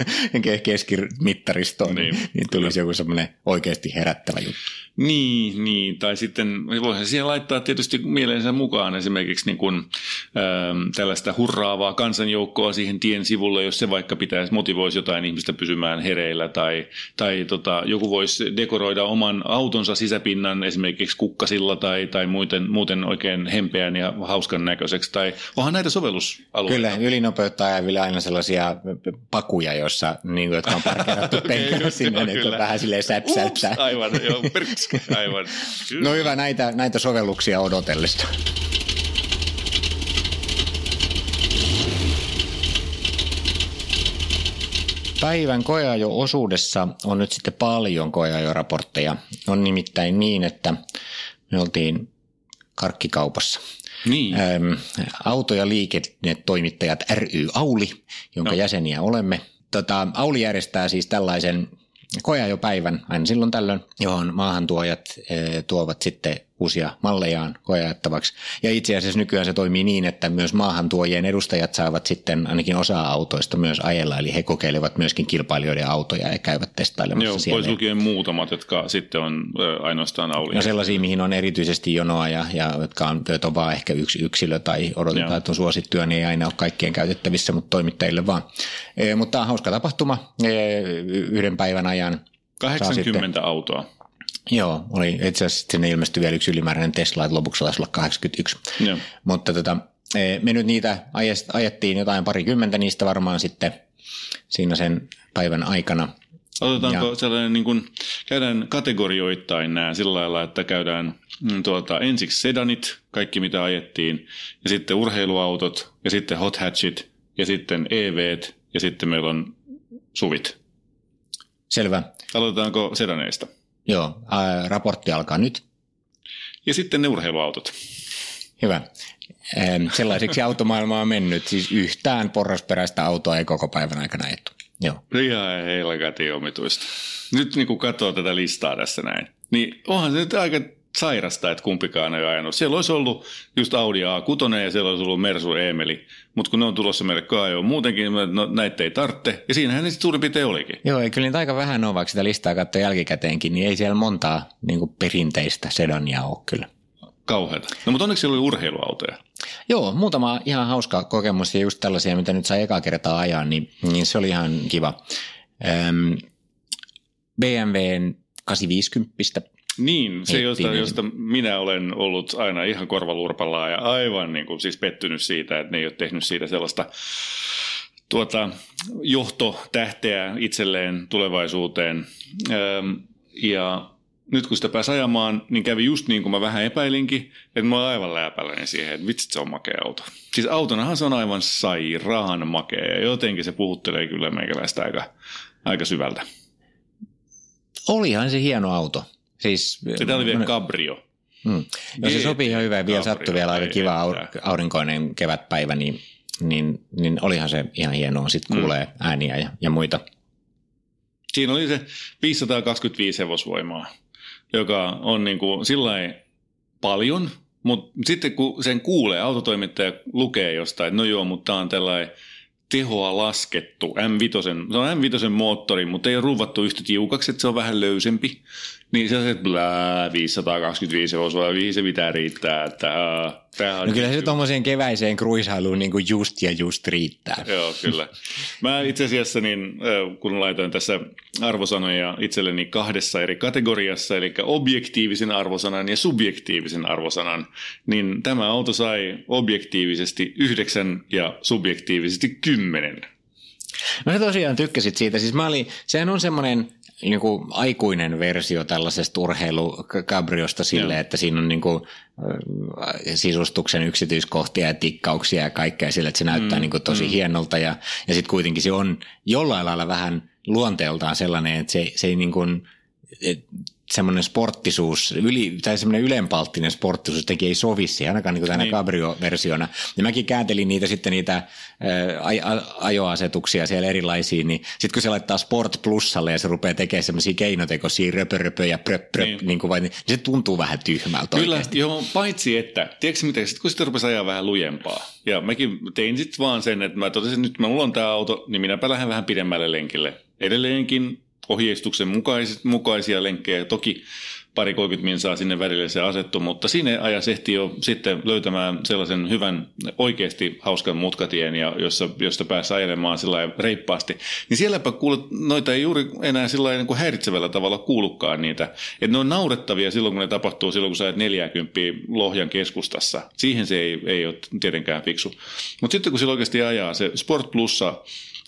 S3: keskimittaristoon, niin,
S4: Niin,
S3: niin tulisi joku semmoinen oikeasti herättävä juttu.
S4: Niin, niin, tai sitten voihan siihen laittaa tietysti mieleensä mukaan esimerkiksi niin kuin, ähm, tällaista hurraavaa kansanjoukkoa siihen tien sivulle, jos se vaikka pitäisi, motivoisi jotain ihmistä pysymään hereillä, tai, tai tota, joku voisi dekoroida oman autonsa sisäpinnan esimerkiksi kukkasilla tai, tai muuten, muuten oikein hempeän ja hauskan näköiseksi, tai onhan näitä sovellusalueita.
S3: Kyllä, ylinopeutta ajaville aina sellaisia pakuja, jossa, niin kuin, jotka on parkeerattu
S4: Just
S3: sinne, niin
S4: kyllä.
S3: vähän silleen säp, säp,
S4: Ups, aivan, joo, perks, aivan.
S3: No hyvä, näitä, näitä sovelluksia odotellesta. Päivän koeajo-osuudessa on nyt sitten paljon koeajoraportteja. On nimittäin niin, että me oltiin karkkikaupassa.
S4: Niin,
S3: Öm, auto- ja liikennetoimittajat ry Auli, jonka
S4: No.
S3: jäseniä olemme. Tota, Auli järjestää siis tällaisen koeajopäivän aina silloin tällöin, johon maahantuojat e, tuovat sitten uusia mallejaan koeajattavaksi. Ja itse asiassa nykyään se toimii niin, että myös maahantuojien edustajat saavat sitten ainakin osa autoista myös ajella, eli he kokeilevat myöskin kilpailijoiden autoja ja käyvät testailemassa
S4: joo,
S3: siellä.
S4: pois lukien muutamat, jotka sitten on ainoastaan Auli.
S3: No sellaisia, mihin on erityisesti jonoa ja, ja jotka on, on vaan ehkä yksi yksilö tai odotetaan,
S4: Joo.
S3: että on suosittuja, niin ei aina ole kaikkien käytettävissä, mutta toimittajille vaan. E, mutta tämä on hauska tapahtuma e, yhden päivän ajan. Saa
S4: 80 autoa.
S3: Joo, oli itse asiassa sinne ilmestyi vielä yksi ylimääräinen Tesla, että lopuksi taisi olla 81.
S4: Joo.
S3: Mutta tota, e, me nyt niitä ajettiin jotain parikymmentä niistä varmaan sitten siinä sen päivän aikana.
S4: Otetaanko
S3: Ja-
S4: sellainen, niin kuin, käydään kategorioittain nämä sillä lailla, että käydään mm, tuota, ensiksi sedanit, kaikki mitä ajettiin, ja sitten urheiluautot, ja sitten hot hatchit, ja sitten EVt, ja sitten meillä on suvit.
S3: Selvä.
S4: Aloitetaanko sedaneista?
S3: Joo, ää, raportti alkaa nyt.
S4: Ja sitten ne urheiluautot.
S3: Hyvä. Sellaiseksi automaailma on mennyt. Siis yhtään porrasperäistä autoa ei koko päivän aikana ajettu. Joo.
S4: Ihan helkati omituista. Nyt niin kun katsoo tätä listaa tässä näin, niin onhan se nyt aika sairasta, että kumpikaan ei ajanut. Siellä olisi ollut just Audi A6 ja siellä olisi ollut Mersu Emeli, mutta kun ne on tulossa meille kaajoon muutenkin, no, näitä ei tarvitse. Ja siinähän ne suurin piirtein olikin.
S3: Joo, ei kyllä niitä aika vähän ole, vaikka sitä listaa katsoo jälkikäteenkin, niin ei siellä montaa niin kuin perinteistä sedania ole kyllä.
S4: Kauheata. No mutta onneksi siellä oli urheiluautoja.
S3: Joo, muutama ihan hauska kokemus ja just tällaisia, mitä nyt sai eka kertaa ajaa, niin, niin se oli ihan kiva. Öm, BMWn 850
S4: Niin, se josta, josta minä olen ollut aina ihan korvalurpallaan ja aivan niin kuin, siis pettynyt siitä, että ne ei ole tehnyt siitä sellaista tuota, johtotähteä itselleen tulevaisuuteen. Öm, ja nyt kun sitä pääsi ajamaan, niin kävi just niin kuin mä vähän epäilinkin, että mä olen aivan läpäläinen siihen, että vitsit se on makea auto. Siis autonahan se on aivan sairaan makea ja jotenkin se puhuttelee kyllä meikäläistä aika, aika syvältä.
S3: Olihan se hieno auto. Siis,
S4: tämä oli vielä cabrio.
S3: Mm. No se sopii ihan hyvin. Vielä sattui vielä aika kiva aurinkoinen kevätpäivä, niin, niin, niin olihan se ihan hienoa. Sitten kuulee ääniä ja, ja muita.
S4: Siinä oli se 525 hevosvoimaa, joka on niin kuin sillä paljon, Mutta sitten kun sen kuulee, autotoimittaja lukee jostain, että no joo, mutta tämä on tällainen tehoa laskettu M5, se on M5 moottori, mutta ei ole ruuvattu yhtä tiukaksi, että se on vähän löysempi. Niin se on se, että blää, 525 hevosvoimaa, mihin se mitään riittää. Että, uh,
S3: on no kyllä se tuommoiseen keväiseen kruisailuun niin kuin just ja just riittää.
S4: Joo, kyllä. Mä itse asiassa, niin, kun laitoin tässä arvosanoja itselleni kahdessa eri kategoriassa, eli objektiivisen arvosanan ja subjektiivisen arvosanan, niin tämä auto sai objektiivisesti yhdeksän ja subjektiivisesti kymmenen.
S3: No sä tosiaan tykkäsit siitä. Siis mä olin, sehän on semmoinen niin kuin aikuinen versio tällaisesta urheilukabriosta sille, Joo. että siinä on niin kuin, sisustuksen yksityiskohtia ja tikkauksia ja kaikkea sille, että se näyttää mm, niin kuin tosi mm. hienolta ja, ja sitten kuitenkin se on jollain lailla vähän luonteeltaan sellainen, että se, se ei niin kuin, semmoinen sporttisuus, yli, tai semmoinen ylenpalttinen sporttisuus teki ei sovi siihen, ainakaan niin tänä niin. Cabrio-versiona. Ja mäkin kääntelin niitä sitten niitä ajoasetuksia siellä erilaisiin, niin sitten kun se laittaa Sport Plusalle ja se rupeaa tekemään semmoisia keinotekoisia röpöröpöjä, pröp, pröp, niin. Niin kuin vain, niin se tuntuu vähän tyhmältä
S4: Kyllä, oikeasti. joo, paitsi että, tiedätkö mitä, sitten kun sitten rupesi ajaa vähän lujempaa, ja mäkin tein sitten vaan sen, että mä totesin, että nyt mulla on tämä auto, niin minäpä lähden vähän pidemmälle lenkille. Edelleenkin ohjeistuksen mukaisia lenkkejä. Toki pari 30 minsaa sinne välille se asettu, mutta siinä ajassa ehti jo sitten löytämään sellaisen hyvän, oikeasti hauskan mutkatien, ja jossa, josta pääsi ajelemaan sillä reippaasti. Niin sielläpä kuulet, noita ei juuri enää sillä niin kuin häiritsevällä tavalla kuulukaan niitä. Että ne on naurettavia silloin, kun ne tapahtuu silloin, kun sä ajat 40 Lohjan keskustassa. Siihen se ei, ei ole tietenkään fiksu. Mutta sitten kun sillä oikeasti ajaa, se Sport Plussa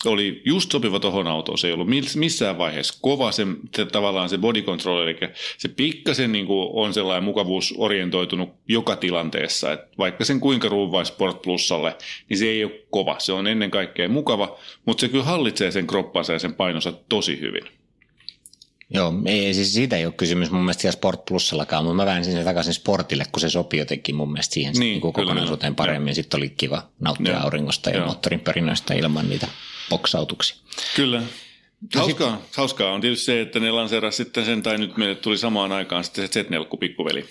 S4: oli just sopiva tuohon autoon. Se ei ollut missään vaiheessa kova se, se tavallaan se body control, eli se pikkasen niin kuin on sellainen mukavuusorientoitunut joka tilanteessa. että vaikka sen kuinka ruuvaisi Sport Plusalle, niin se ei ole kova. Se on ennen kaikkea mukava, mutta se kyllä hallitsee sen kroppansa ja sen painonsa tosi hyvin.
S3: Joo, ei, siis siitä ei ole kysymys mun mielestä Sport Plusallakaan, mutta mä väänsin sen takaisin Sportille, kun se sopii jotenkin mun mielestä siihen niin, niin kokonaisuuteen paremmin. Sitten oli kiva nauttia Joo. auringosta ja Joo. moottorin perinnöistä ilman niitä boksautuksi.
S4: Kyllä. Hauskaa, sit... hauskaa on tietysti se, että ne lanseeras sitten sen, tai nyt meille tuli samaan aikaan sitten se Z4 pikkuveli.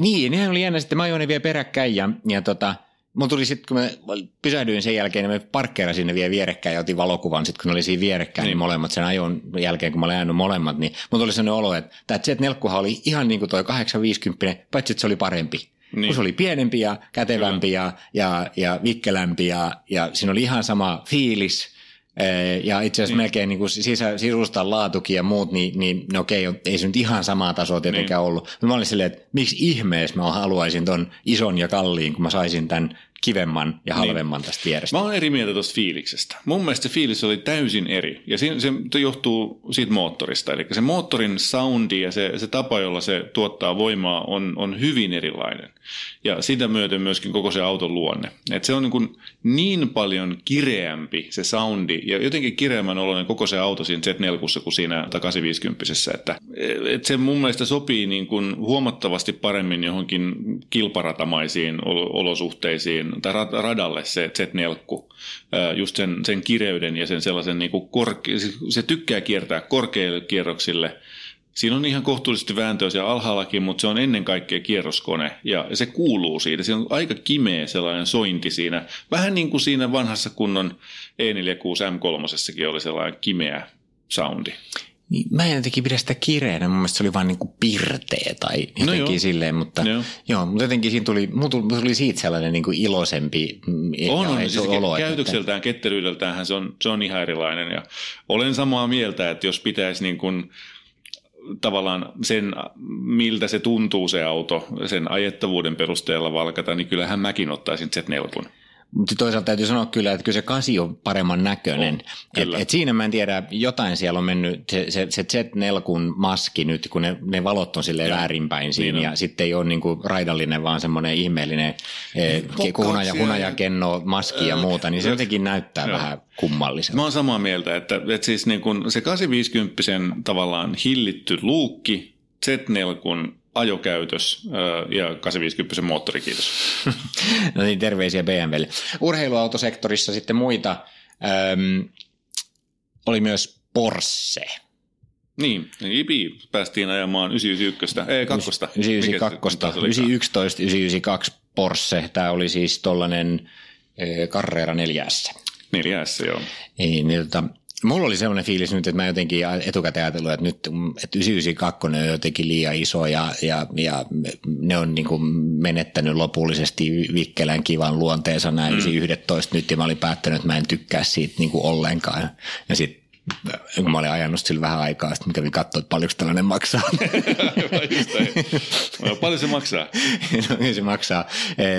S3: Niin, nehän oli jännä sitten, mä ajoin ne vielä peräkkäin ja, ja tota, Mun tuli sitten, kun mä pysähdyin sen jälkeen, niin mä parkkeerasin ne vielä vierekkäin ja otin valokuvan sitten, kun ne oli siinä vierekkäin, niin. niin molemmat sen ajon jälkeen, kun mä olin ajanut molemmat, niin mun tuli sellainen olo, että tämä Z4 oli ihan niin kuin toi 850, paitsi että se oli parempi. Niin. Kun se oli pienempi ja kätevämpi ja, ja, ja vikkelämpi ja, ja siinä oli ihan sama fiilis – ja itse asiassa niin. melkein niin kuin sisä, sisustan laatukin ja muut, niin, niin no okei, ei se nyt ihan samaa tasoa tietenkään niin. ollut. Mä olin silleen, että miksi ihmeessä mä haluaisin ton ison ja kalliin, kun mä saisin tämän kivemman ja niin. halvemman niin. tästä vierestä.
S4: Mä oon eri mieltä tuosta fiiliksestä. Mun mielestä se fiilis oli täysin eri. Ja se, se johtuu siitä moottorista. Eli se moottorin soundi ja se, se tapa, jolla se tuottaa voimaa, on, on hyvin erilainen. Ja sitä myöten myöskin koko se auton luonne. Et se on niin, kuin niin paljon kireämpi se soundi ja jotenkin kireämmän oloinen koko se auto siinä Z4 kuin siinä 850 että, et se mun mielestä sopii niin kuin huomattavasti paremmin johonkin kilparatamaisiin olosuhteisiin tai radalle se Z4, just sen, sen kireyden ja sen sellaisen niin kuin korke- se tykkää kiertää korkeille kierroksille. Siinä on ihan kohtuullisesti vääntöä siellä alhaallakin, mutta se on ennen kaikkea kierroskone ja se kuuluu siitä. Siinä on aika kimeä sellainen sointi siinä. Vähän niin kuin siinä vanhassa kunnon E46 M3 oli sellainen kimeä soundi.
S3: Niin, mä en jotenkin pidä sitä kireänä, mun mielestä se oli vaan niin kuin pirteä tai no jotenkin no joo. silleen, mutta joo. joo. mutta jotenkin siinä tuli, tuli, tuli siitä sellainen niin kuin iloisempi
S4: mm, on, on, siis olo. Käytökseltään, että... ketteryydeltään se on, se on ihan erilainen ja olen samaa mieltä, että jos pitäisi niin kuin tavallaan sen, miltä se tuntuu se auto, sen ajettavuuden perusteella valkata, niin kyllähän mäkin ottaisin Z4.
S3: Mutta toisaalta täytyy sanoa kyllä, että kyllä se kasi on paremman näköinen. Oh, et, et siinä mä en tiedä, jotain siellä on mennyt, se, se, se Z4 maski nyt, kun ne, ne valot on sille väärinpäin siinä, niin ja sitten ei ole niinku raidallinen, vaan semmoinen ihmeellinen eh, hunaja, hunajakenno, maski ja muuta, niin se jotenkin näyttää Joo. vähän kummalliselta.
S4: Mä oon samaa mieltä, että, että siis niin kun se 850 tavallaan hillitty luukki, Z4 ajokäytös ja 850 moottori, kiitos.
S3: no niin, terveisiä BMWlle. Urheiluautosektorissa sitten muita äm, oli myös Porsche.
S4: Niin, Ipi päästiin ajamaan 991, ei kakkosta.
S3: 992, 911, 992 Porsche, tämä oli siis tollainen Carrera 4
S4: 4 joo.
S3: Niin, niin tota, Mulla oli sellainen fiilis nyt, että mä jotenkin etukäteen ajatellut, että nyt että 992 on jotenkin liian iso ja, ja, ja ne on niin kuin menettänyt lopullisesti Vikkelän kivan luonteensa näin mm. 11 nyt ja mä olin päättänyt, että mä en tykkää siitä niin kuin ollenkaan. Ja sitten kun mä olin ajanut sillä vähän aikaa, sitten mä kävin katsoa, että paljonko tällainen maksaa.
S4: Paljon se maksaa?
S3: no, se maksaa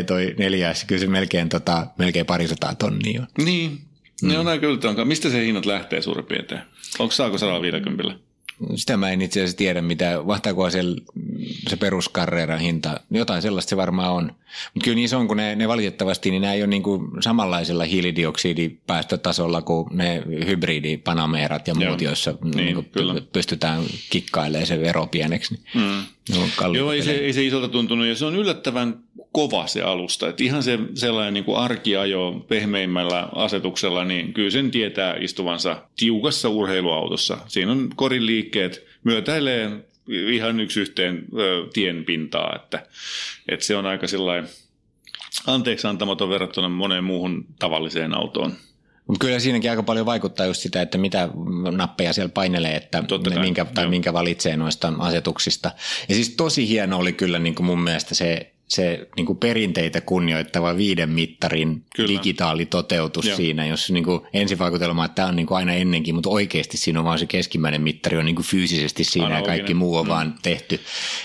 S3: toi neljäs, kyllä se melkein, tota, melkein parisataa tonnia on.
S4: Niin, ne mm. on aika yltään. Mistä se hinnat lähtee suurin piirtein? Onko saako 150?
S3: Sitä mä en itse asiassa tiedä, mitä, vahtaako se, se peruskarreeran hinta. Jotain sellaista se varmaan on. Mutta kyllä niin se on, kun ne, ne valitettavasti, niin nämä ei ole niin kuin samanlaisella hiilidioksidipäästötasolla kuin ne hybridipanameerat ja muut, Joo. joissa niin, niin kuin pystytään kikkailemaan se vero pieneksi. Niin mm.
S4: Joo, ei se, ei se isolta tuntunut ja se on yllättävän kova se alusta. Että ihan se sellainen niin kuin arkiajo pehmeimmällä asetuksella, niin kyllä sen tietää istuvansa tiukassa urheiluautossa. Siinä on korin liikkeet, myötäilee ihan yksi yhteen tien pintaa, että, että se on aika sellainen anteeksi antamaton verrattuna moneen muuhun tavalliseen autoon.
S3: Mutta kyllä siinäkin aika paljon vaikuttaa just sitä, että mitä nappeja siellä painelee, että Totta minkä, tai minkä valitsee noista asetuksista. Ja siis tosi hieno oli kyllä niin kuin mun mielestä se se niin kuin perinteitä kunnioittava viiden mittarin Kyllä. digitaalitoteutus Joo. siinä, jos niin kuin ensivaikutelma, että tämä on niin kuin aina ennenkin, mutta oikeasti siinä on vaan se keskimmäinen mittari on niin kuin fyysisesti siinä Analoginen. ja kaikki muu on mm. vaan tehty.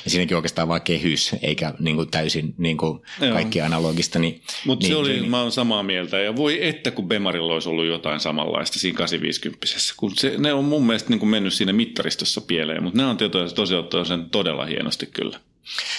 S3: Ja siinäkin oikeastaan vaan kehys, eikä niin kuin täysin niin kuin kaikki analogista. Niin,
S4: mutta
S3: niin,
S4: se oli, niin, mä oon samaa mieltä ja voi että kun Bemarilla olisi ollut jotain samanlaista siinä 850 kun se, ne on mun mielestä niin kuin mennyt siinä mittaristossa pieleen, mutta ne on tosiaan sen todella hienosti kyllä.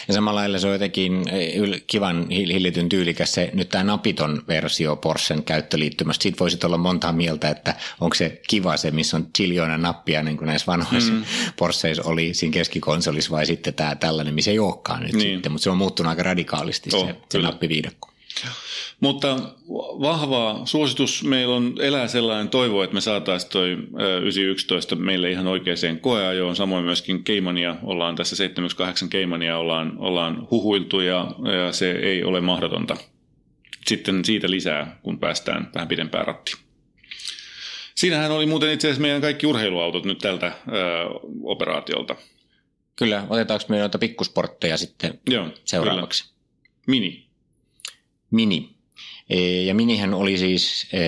S3: Ja samalla lailla se on jotenkin eh, kivan hillityn tyylikäs se nyt tämä napiton versio Porschen käyttöliittymästä. Siitä voisi olla monta mieltä, että onko se kiva se, missä on chiljoina nappia, niin kuin näissä vanhoissa mm. Porscheissa oli siinä keskikonsolissa, vai sitten tämä tällainen, missä ei olekaan nyt niin. sitten, mutta se on muuttunut aika radikaalisti oh, se, se nappiviidakko.
S4: Mutta vahva suositus. Meillä on elää sellainen toivo, että me saataisiin toi 911 meille ihan oikeaan koeajoon. Samoin myöskin Keimania ollaan tässä 78 Keimania ollaan, ollaan huhuiltu ja, ja se ei ole mahdotonta. Sitten siitä lisää, kun päästään vähän pidempään rattiin. Siinähän oli muuten itse asiassa meidän kaikki urheiluautot nyt tältä ö, operaatiolta.
S3: Kyllä, otetaanko me noita pikkusportteja sitten Joo, seuraavaksi? Kyllä.
S4: Mini.
S3: Mini. E, ja Minihän oli siis e,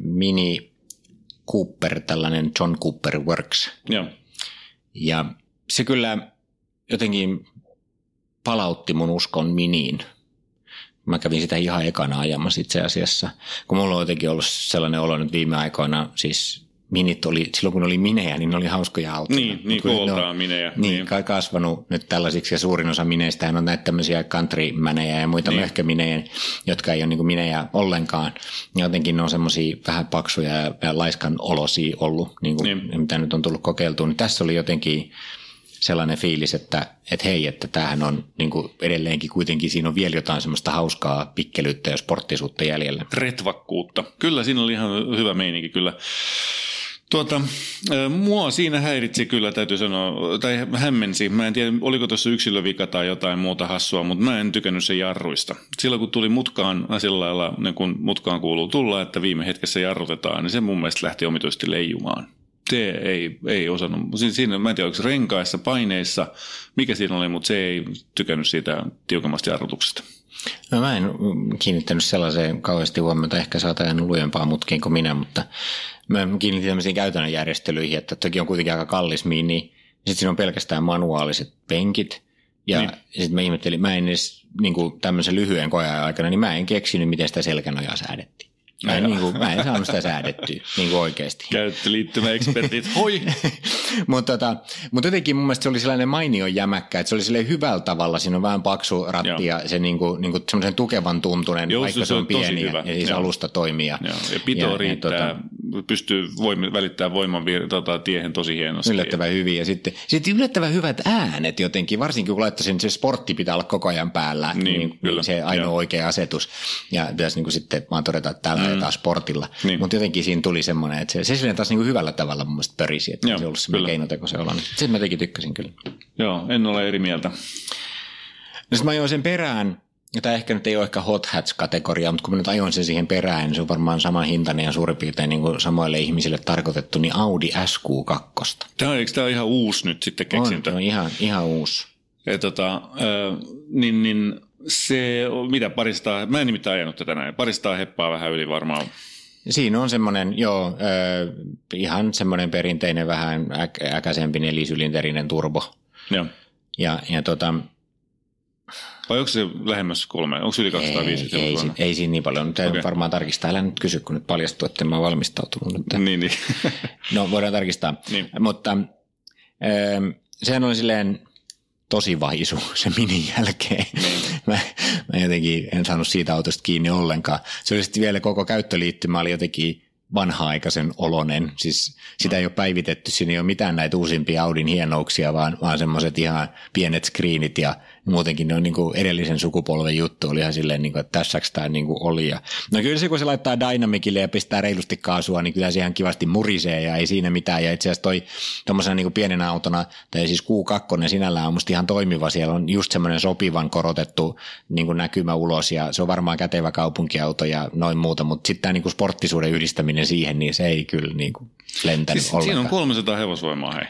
S3: Mini Cooper, tällainen John Cooper Works.
S4: Joo.
S3: Ja se kyllä jotenkin palautti mun uskon Miniin. Mä kävin sitä ihan ekana ajamassa itse asiassa, kun mulla on jotenkin ollut sellainen olo nyt viime aikoina, siis minit oli, silloin kun oli minejä, niin ne oli hauskoja autoja.
S4: Niin, niin kooltaan minejä.
S3: Niin, niin, kasvanut nyt tällaisiksi ja suurin osa mineistä on näitä tämmöisiä country ja muita niin. möhköminejä, jotka ei ole niin minejä ollenkaan. Ja jotenkin ne on semmoisia vähän paksuja ja, ja laiskan olosia ollut, niin kuin, niin. mitä nyt on tullut kokeiltua. Niin tässä oli jotenkin sellainen fiilis, että, että hei, että tämähän on niin kuin edelleenkin kuitenkin, siinä on vielä jotain semmoista hauskaa pikkelyyttä ja sporttisuutta jäljellä.
S4: Retvakkuutta. Kyllä, siinä oli ihan hyvä meininki kyllä. Tuota, mua siinä häiritsi kyllä, täytyy sanoa, tai hämmensi. Mä en tiedä, oliko tuossa yksilövika tai jotain muuta hassua, mutta mä en tykännyt sen jarruista. Silloin kun tuli mutkaan sillä lailla, niin kun mutkaan kuuluu tulla, että viime hetkessä jarrutetaan, niin se mun mielestä lähti omituisesti leijumaan. Se ei, ei osannut. Siinä, mä en tiedä, oliko renkaissa, paineissa, mikä siinä oli, mutta se ei tykännyt siitä tiukemmasta jarrutuksesta.
S3: No mä en kiinnittänyt sellaiseen kauheasti huomiota, ehkä sä oot ajanut lujempaa mutkiin kuin minä, mutta mä kiinnitin tämmöisiin käytännön järjestelyihin, että toki on kuitenkin aika kallis mini, niin sitten siinä on pelkästään manuaaliset penkit, ja niin. sitten mä ihmettelin, mä en edes niin kuin tämmöisen lyhyen koeajan aikana, niin mä en keksinyt, miten sitä selkänojaa säädettiin. Mä en, niin kuin, mä en saanut sitä säädettyä niin kuin oikeasti.
S4: Käyttöliittymäekspertit, hoi!
S3: mutta, tota, mutta jotenkin mun mielestä se oli sellainen mainio jämäkkä, että se oli sellainen hyvällä tavalla, siinä on vähän paksu ratti ja se niin kuin, niin kuin semmoisen tukevan tuntunen, Joo, vaikka se, se on pieni ja, ja siis Joo. alusta toimii.
S4: Joo. Ja pito ja, riittää. Ja, tota, pystyy voimi, välittämään voiman vir, tota, tiehen tosi hienosti.
S3: Yllättävän hyvin. Ja sitten, sitten yllättävän hyvät äänet jotenkin, varsinkin kun laittaisin, se sportti pitää olla koko ajan päällä,
S4: Niin,
S3: niin,
S4: kyllä.
S3: niin se ainoa
S4: Joo.
S3: oikea asetus. Ja tässä niin kuin sitten vaan todeta, että täällä mm. taas sportilla.
S4: Niin.
S3: Mutta jotenkin siinä tuli semmoinen, että se, se silleen taas niin kuin hyvällä tavalla mun mielestä pörisi, että
S4: Joo,
S3: se ei ollut semmoinen keinoteko se olo. Sen mä jotenkin tykkäsin kyllä.
S4: Joo, en ole eri mieltä.
S3: No sitten mä ajoin sen perään, tämä ehkä nyt ei ole ehkä hot hats-kategoria, mutta kun mä nyt ajoin sen siihen perään, niin se on varmaan saman hintainen ja suurin piirtein niin kuin samoille ihmisille tarkoitettu, niin Audi SQ2.
S4: Tämä on, eikö tämä ole ihan uusi nyt sitten
S3: On,
S4: keksintö?
S3: se on ihan, ihan uusi.
S4: Ja tota, äh, niin, niin se, on- mitä paristaa, mä en nimittäin ajanut tätä näin, paristaa heppaa vähän yli varmaan.
S3: Siinä on semmoinen, joo, äh, ihan semmoinen perinteinen vähän äk- äkäisempi nelisylinterinen turbo.
S4: Joo.
S3: Ja, ja tota,
S4: Vai onko se lähemmäs kolme? Onko se yli
S3: ei,
S4: 250
S3: ei, ei, ei siinä niin paljon.
S4: Okei.
S3: okay. varmaan tarkistaa. Älä nyt kysy, kun nyt paljastuu, että en mä valmistautunut. Nyt.
S4: Niin, niin.
S3: No, voidaan tarkistaa.
S4: Niin.
S3: Mutta ähm, sehän oli silleen tosi vaisu se minin jälkeen. Mä, mä jotenkin en saanut siitä autosta kiinni ollenkaan. Se oli sitten vielä koko käyttöliittymä oli jotenkin vanha-aikaisen olonen. Siis sitä ei ole päivitetty, siinä ei ole mitään näitä uusimpia Audin hienouksia, vaan, vaan semmoiset ihan pienet screenit ja muutenkin ne on niin kuin edellisen sukupolven juttu. Oli ihan silleen, niin kuin, että tässäks tämä niin kuin oli. Ja, no kyllä se, kun se laittaa Dynamicille ja pistää reilusti kaasua, niin kyllä se ihan kivasti murisee ja ei siinä mitään. Ja itse asiassa toi tuommoisena niin pienenä autona, tai siis Q2 sinällään on musta ihan toimiva. Siellä on just semmoinen sopivan korotettu niin kuin näkymä ulos ja se on varmaan kätevä kaupunkiauto ja noin muuta. Mutta sitten tämä niin kuin sporttisuuden yhdistäminen siihen, niin se ei kyllä niin kuin lentänyt
S4: Siis,
S3: ollenkaan.
S4: siinä on 300 hevosvoimaa, hei.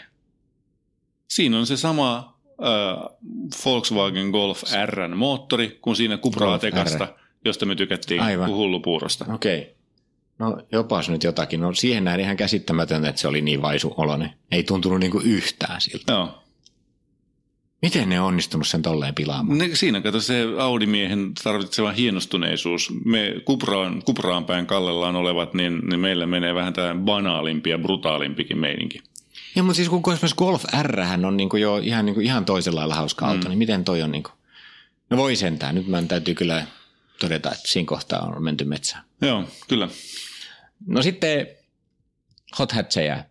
S4: Siinä on se sama äh, Volkswagen Golf Rn moottori kuin siinä Cupraa tekasta, josta me tykättiin
S3: Aivan.
S4: hullupuurosta.
S3: Okei. Okay. No jopas nyt jotakin. No siihen näin ihan käsittämätöntä, että se oli niin vaisu oloinen. Ei tuntunut niinku yhtään siltä.
S4: Joo.
S3: Miten ne on onnistunut sen tolleen pilaamaan?
S4: Ne, siinä kato se Audi-miehen tarvitseva hienostuneisuus. Me Cupraan, Cupraan päin kallellaan olevat, niin, niin meillä menee vähän tämä banaalimpi ja brutaalimpikin meininki.
S3: Ja mutta siis kun esimerkiksi Golf R on niinku jo ihan, niinku, ihan toisella lailla hauska auto, mm. niin miten toi on niinku... No voi sentään. Nyt mä täytyy kyllä todeta, että siinä kohtaa on menty metsään.
S4: Joo, kyllä.
S3: No sitten Hot Hatseja.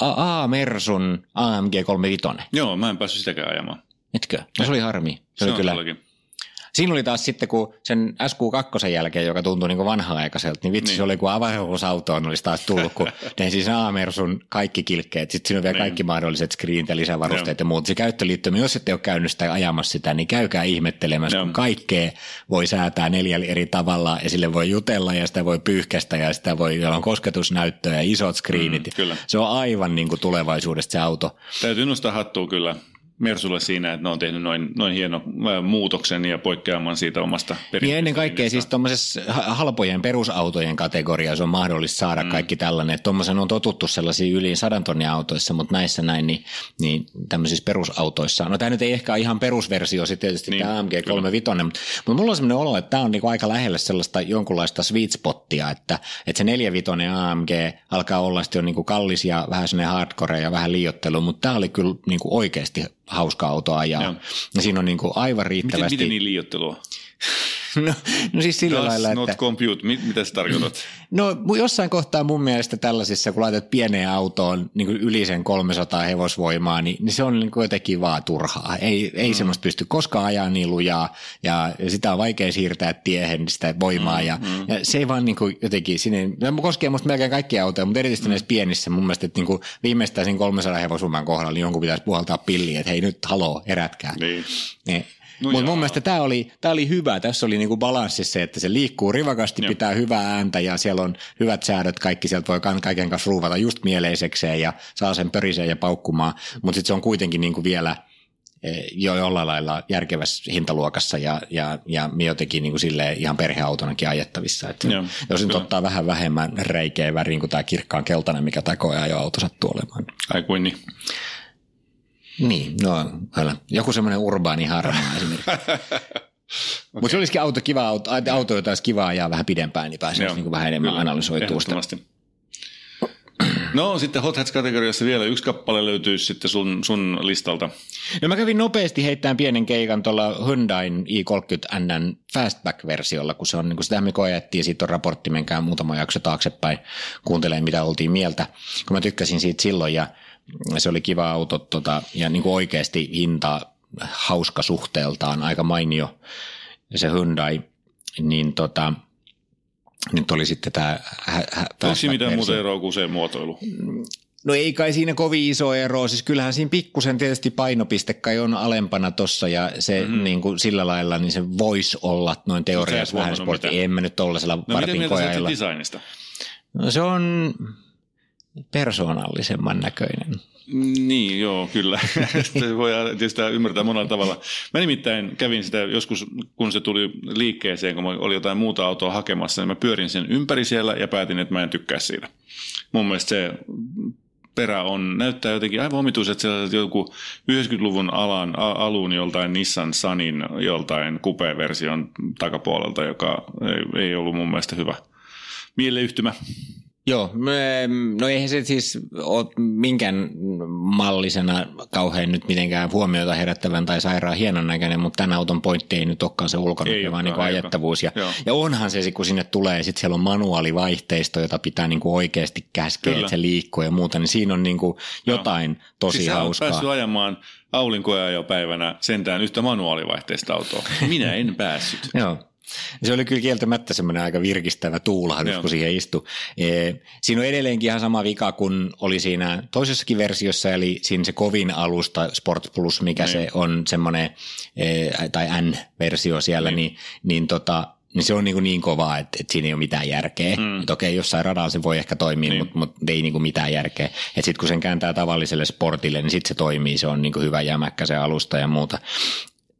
S3: A, A Mersun AMG 35.
S4: Joo, mä en päässyt sitäkään ajamaan.
S3: Etkö? No se oli harmi. Se,
S4: Se
S3: oli
S4: on
S3: kyllä.
S4: todellakin.
S3: Siinä oli taas sitten, kun sen SQ2 jälkeen, joka tuntui niin vanha-aikaiselta, niin vitsi
S4: Niin.
S3: se oli kuin avaruusautoon olisi taas tullut, kun ne siis Aamersun kaikki kilkkeet. Sitten siinä on vielä
S4: Niin.
S3: kaikki mahdolliset screenit ja lisävarusteet ja muut. Se käyttöliittymä, jos ette ole käynyt sitä ajamassa sitä, niin käykää ihmettelemässä,
S4: Joo.
S3: kun kaikkea voi säätää neljällä eri tavalla ja sille voi jutella ja sitä voi pyyhkästä ja sitä voi, siellä on kosketusnäyttöä ja isot screenit.
S4: Mm, kyllä.
S3: Se on aivan niin kuin tulevaisuudesta se auto.
S4: Täytyy nostaa hattua kyllä Mersulle siinä, että ne on tehnyt noin, noin hieno äh, muutoksen ja poikkeaman siitä omasta perinteisestä
S3: ennen kaikkea siis tuommoisessa halpojen perusautojen kategoriassa on mahdollista saada mm. kaikki tällainen. Tuommoisen on totuttu sellaisiin yli sadan tonnin autoissa, mutta näissä näin, niin, niin tämmöisissä perusautoissa. No tämä nyt ei ehkä ole ihan perusversio sitten tietysti
S4: Niin,
S3: tämä AMG
S4: kyllä.
S3: 35, mutta, mutta mulla on semmoinen olo, että tämä on niinku aika lähellä sellaista jonkunlaista sweet spottia, että, että se 45 AMG alkaa olla sitten jo niinku kallis ja vähän sellainen hardcore ja vähän liiottelu, mutta tämä oli kyllä niinku oikeasti hauska auto ajaa.
S4: Joo.
S3: Ja siinä on niinku aivan
S4: Miten,
S3: riittävästi.
S4: miten niin liiottelua?
S3: No, no siis sillä
S4: Does
S3: lailla,
S4: not
S3: että...
S4: compute. Mit, mitä sä tarkoitat?
S3: No jossain kohtaa mun mielestä tällaisissa, kun laitat pieneen autoon niin kuin yli sen 300 hevosvoimaa, niin, niin se on niin kuin jotenkin vaan turhaa. Ei, ei mm. semmoista pysty koskaan ajaa niin lujaa ja, ja sitä on vaikea siirtää tiehen sitä voimaa. Mm, ja, mm. ja se ei vaan niin kuin jotenkin, sinne, se koskee musta melkein kaikkia autoja, mutta erityisesti mm. näissä pienissä mun mielestä, että niin kuin viimeistään sen 300 hevosvoiman kohdalla niin jonkun pitäisi puhaltaa pilliin, että hei nyt haloo, herätkää.
S4: Niin.
S3: Niin.
S4: No
S3: Mutta mun mielestä tämä oli, tää oli hyvä. Tässä oli niinku balanssi se, että se liikkuu rivakasti,
S4: Joo.
S3: pitää hyvää ääntä ja siellä on hyvät säädöt. Kaikki sieltä voi kaiken kanssa ruuvata just mieleisekseen ja saa sen pöriseen ja paukkumaan. Mutta sitten se on kuitenkin niinku vielä eh, jo jollain lailla järkevässä hintaluokassa ja, ja, ja jotenkin niinku silleen ihan perheautonakin ajettavissa. Et
S4: Joo,
S3: jos nyt ottaa vähän vähemmän reikeä väriin kuin tämä kirkkaan keltainen, mikä tämä koeajoauto sattuu olemaan.
S4: Ai kuin niin.
S3: Niin, no kyllä. Joku semmoinen urbaani harmaa esimerkiksi. Mutta se olisikin auto, kiva auto, auto, jota olisi kiva ajaa vähän pidempään, niin pääsisi niin vähän enemmän
S4: kyllä,
S3: analysoitua sitä.
S4: ehdottomasti. No sitten Hot Hats-kategoriassa vielä yksi kappale löytyy sitten sun, sun listalta.
S3: No mä kävin nopeasti heittämään pienen keikan tuolla Hyundain i30N Fastback-versiolla, kun se on, niin kuin sitä me koettiin, siitä on raportti, menkää muutama jakso taaksepäin kuuntelemaan, mitä oltiin mieltä, kun mä tykkäsin siitä silloin ja se oli kiva auto tota, ja niin kuin oikeasti hinta hauska suhteeltaan, aika mainio se Hyundai, niin tota, nyt oli sitten tämä
S4: Onko siinä mitään muuta eroa kuin se muotoilu?
S3: No ei kai siinä kovin iso ero, siis kyllähän siinä pikkusen tietysti painopiste kai on alempana tossa ja se mm-hmm. niin kuin sillä lailla, niin se voisi olla noin teoriassa vähän sportti. En mä nyt tollasella
S4: no, partin kojalla. designista?
S3: No se on persoonallisemman näköinen.
S4: Niin, joo, kyllä. Sitä voi tietysti ymmärtää monella tavalla. Mä nimittäin kävin sitä joskus, kun se tuli liikkeeseen, kun oli jotain muuta autoa hakemassa, niin mä pyörin sen ympäri siellä ja päätin, että mä en tykkää siitä. Mun mielestä se perä on, näyttää jotenkin aivan omituiset sellaiset joku 90-luvun alan, alun joltain Nissan Sunin joltain kupe-version takapuolelta, joka ei, ei ollut mun mielestä hyvä mieleyhtymä.
S3: Joo, no eihän se siis ole minkään mallisena kauhean nyt mitenkään huomiota herättävän tai sairaan hienon näköinen, mutta tämän auton pointti ei nyt olekaan se ulkonäkö, vaan niin ajettavuus. Ja, ja onhan se, kun sinne tulee, sitten siellä on manuaalivaihteisto, jota pitää niin kuin oikeasti käskeä, Kyllä. että se liikkuu ja muuta, niin siinä on niin kuin jotain Joo. tosi siis hauskaa.
S4: päässyt ajamaan aulinkoja jo päivänä sentään yhtä manuaalivaihteista autoa. Minä en päässyt.
S3: Joo. Se oli kyllä kieltämättä semmoinen aika virkistävä tuulahdus, Joo. kun siihen istui. E, siinä on edelleenkin ihan sama vika kuin oli siinä toisessakin versiossa, eli siinä se kovin alusta Sport Plus, mikä niin. se on semmoinen, e, tai N-versio siellä, niin, niin, niin tota, niin se on niin, niin kovaa, että, että siinä ei ole mitään järkeä. Mm. Että okei, jossain radalla se voi ehkä toimia, niin. mutta, mutta ei niin kuin mitään järkeä. Että sitten kun sen kääntää tavalliselle sportille, niin sitten se toimii, se on niin kuin hyvä jämäkkä se alusta ja muuta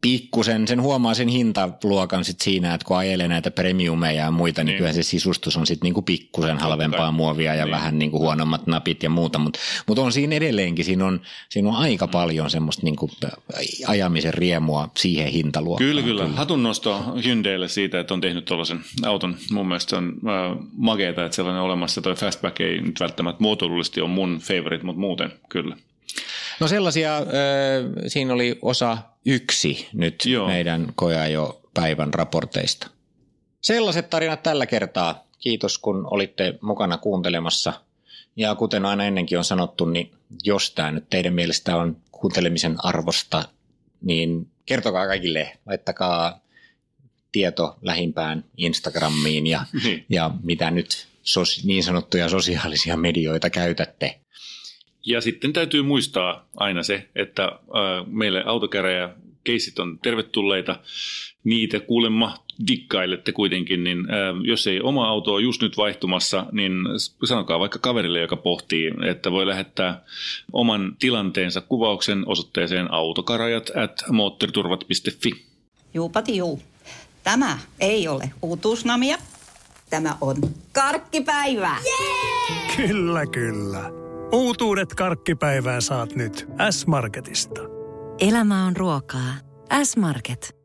S3: pikkusen, sen huomaa sen hintaluokan sit siinä, että kun ajelee näitä premiumeja ja muita, niin, niin kyllä se sisustus on sitten niinku pikkusen halvempaa muovia ja niin. vähän niinku huonommat napit ja muuta, mutta mut on siinä edelleenkin, siinä on, siinä on aika paljon semmoista niinku ajamisen riemua siihen hintaluokkaan.
S4: Kyllä, kyllä. kyllä. Hatun nosto Hyundaiille siitä, että on tehnyt tuollaisen auton. Mun mielestä on äh, makeeta, että sellainen olemassa. Toi Fastback ei nyt välttämättä muotoilullisesti ole mun favorite, mutta muuten kyllä.
S3: No sellaisia, äh, siinä oli osa yksi nyt Joo. meidän jo päivän raporteista. Sellaiset tarinat tällä kertaa. Kiitos kun olitte mukana kuuntelemassa. Ja kuten aina ennenkin on sanottu, niin jos tämä nyt teidän mielestä on kuuntelemisen arvosta, niin kertokaa kaikille, laittakaa tieto lähimpään Instagramiin ja, niin. ja mitä nyt sos, niin sanottuja sosiaalisia medioita käytätte.
S4: Ja sitten täytyy muistaa aina se, että meille autokäräjä keissit on tervetulleita. Niitä kuulemma dikkailette kuitenkin, niin jos ei oma auto ole just nyt vaihtumassa, niin sanokaa vaikka kaverille, joka pohtii, että voi lähettää oman tilanteensa kuvauksen osoitteeseen autokarajat at moottoriturvat.fi.
S5: Juupati juu. Tämä ei ole uutuusnamia. Tämä on karkkipäivää.
S6: Yeah! Kyllä, kyllä. Uutuudet karkkipäivään saat nyt S-Marketista.
S7: Elämä on ruokaa. S-Market.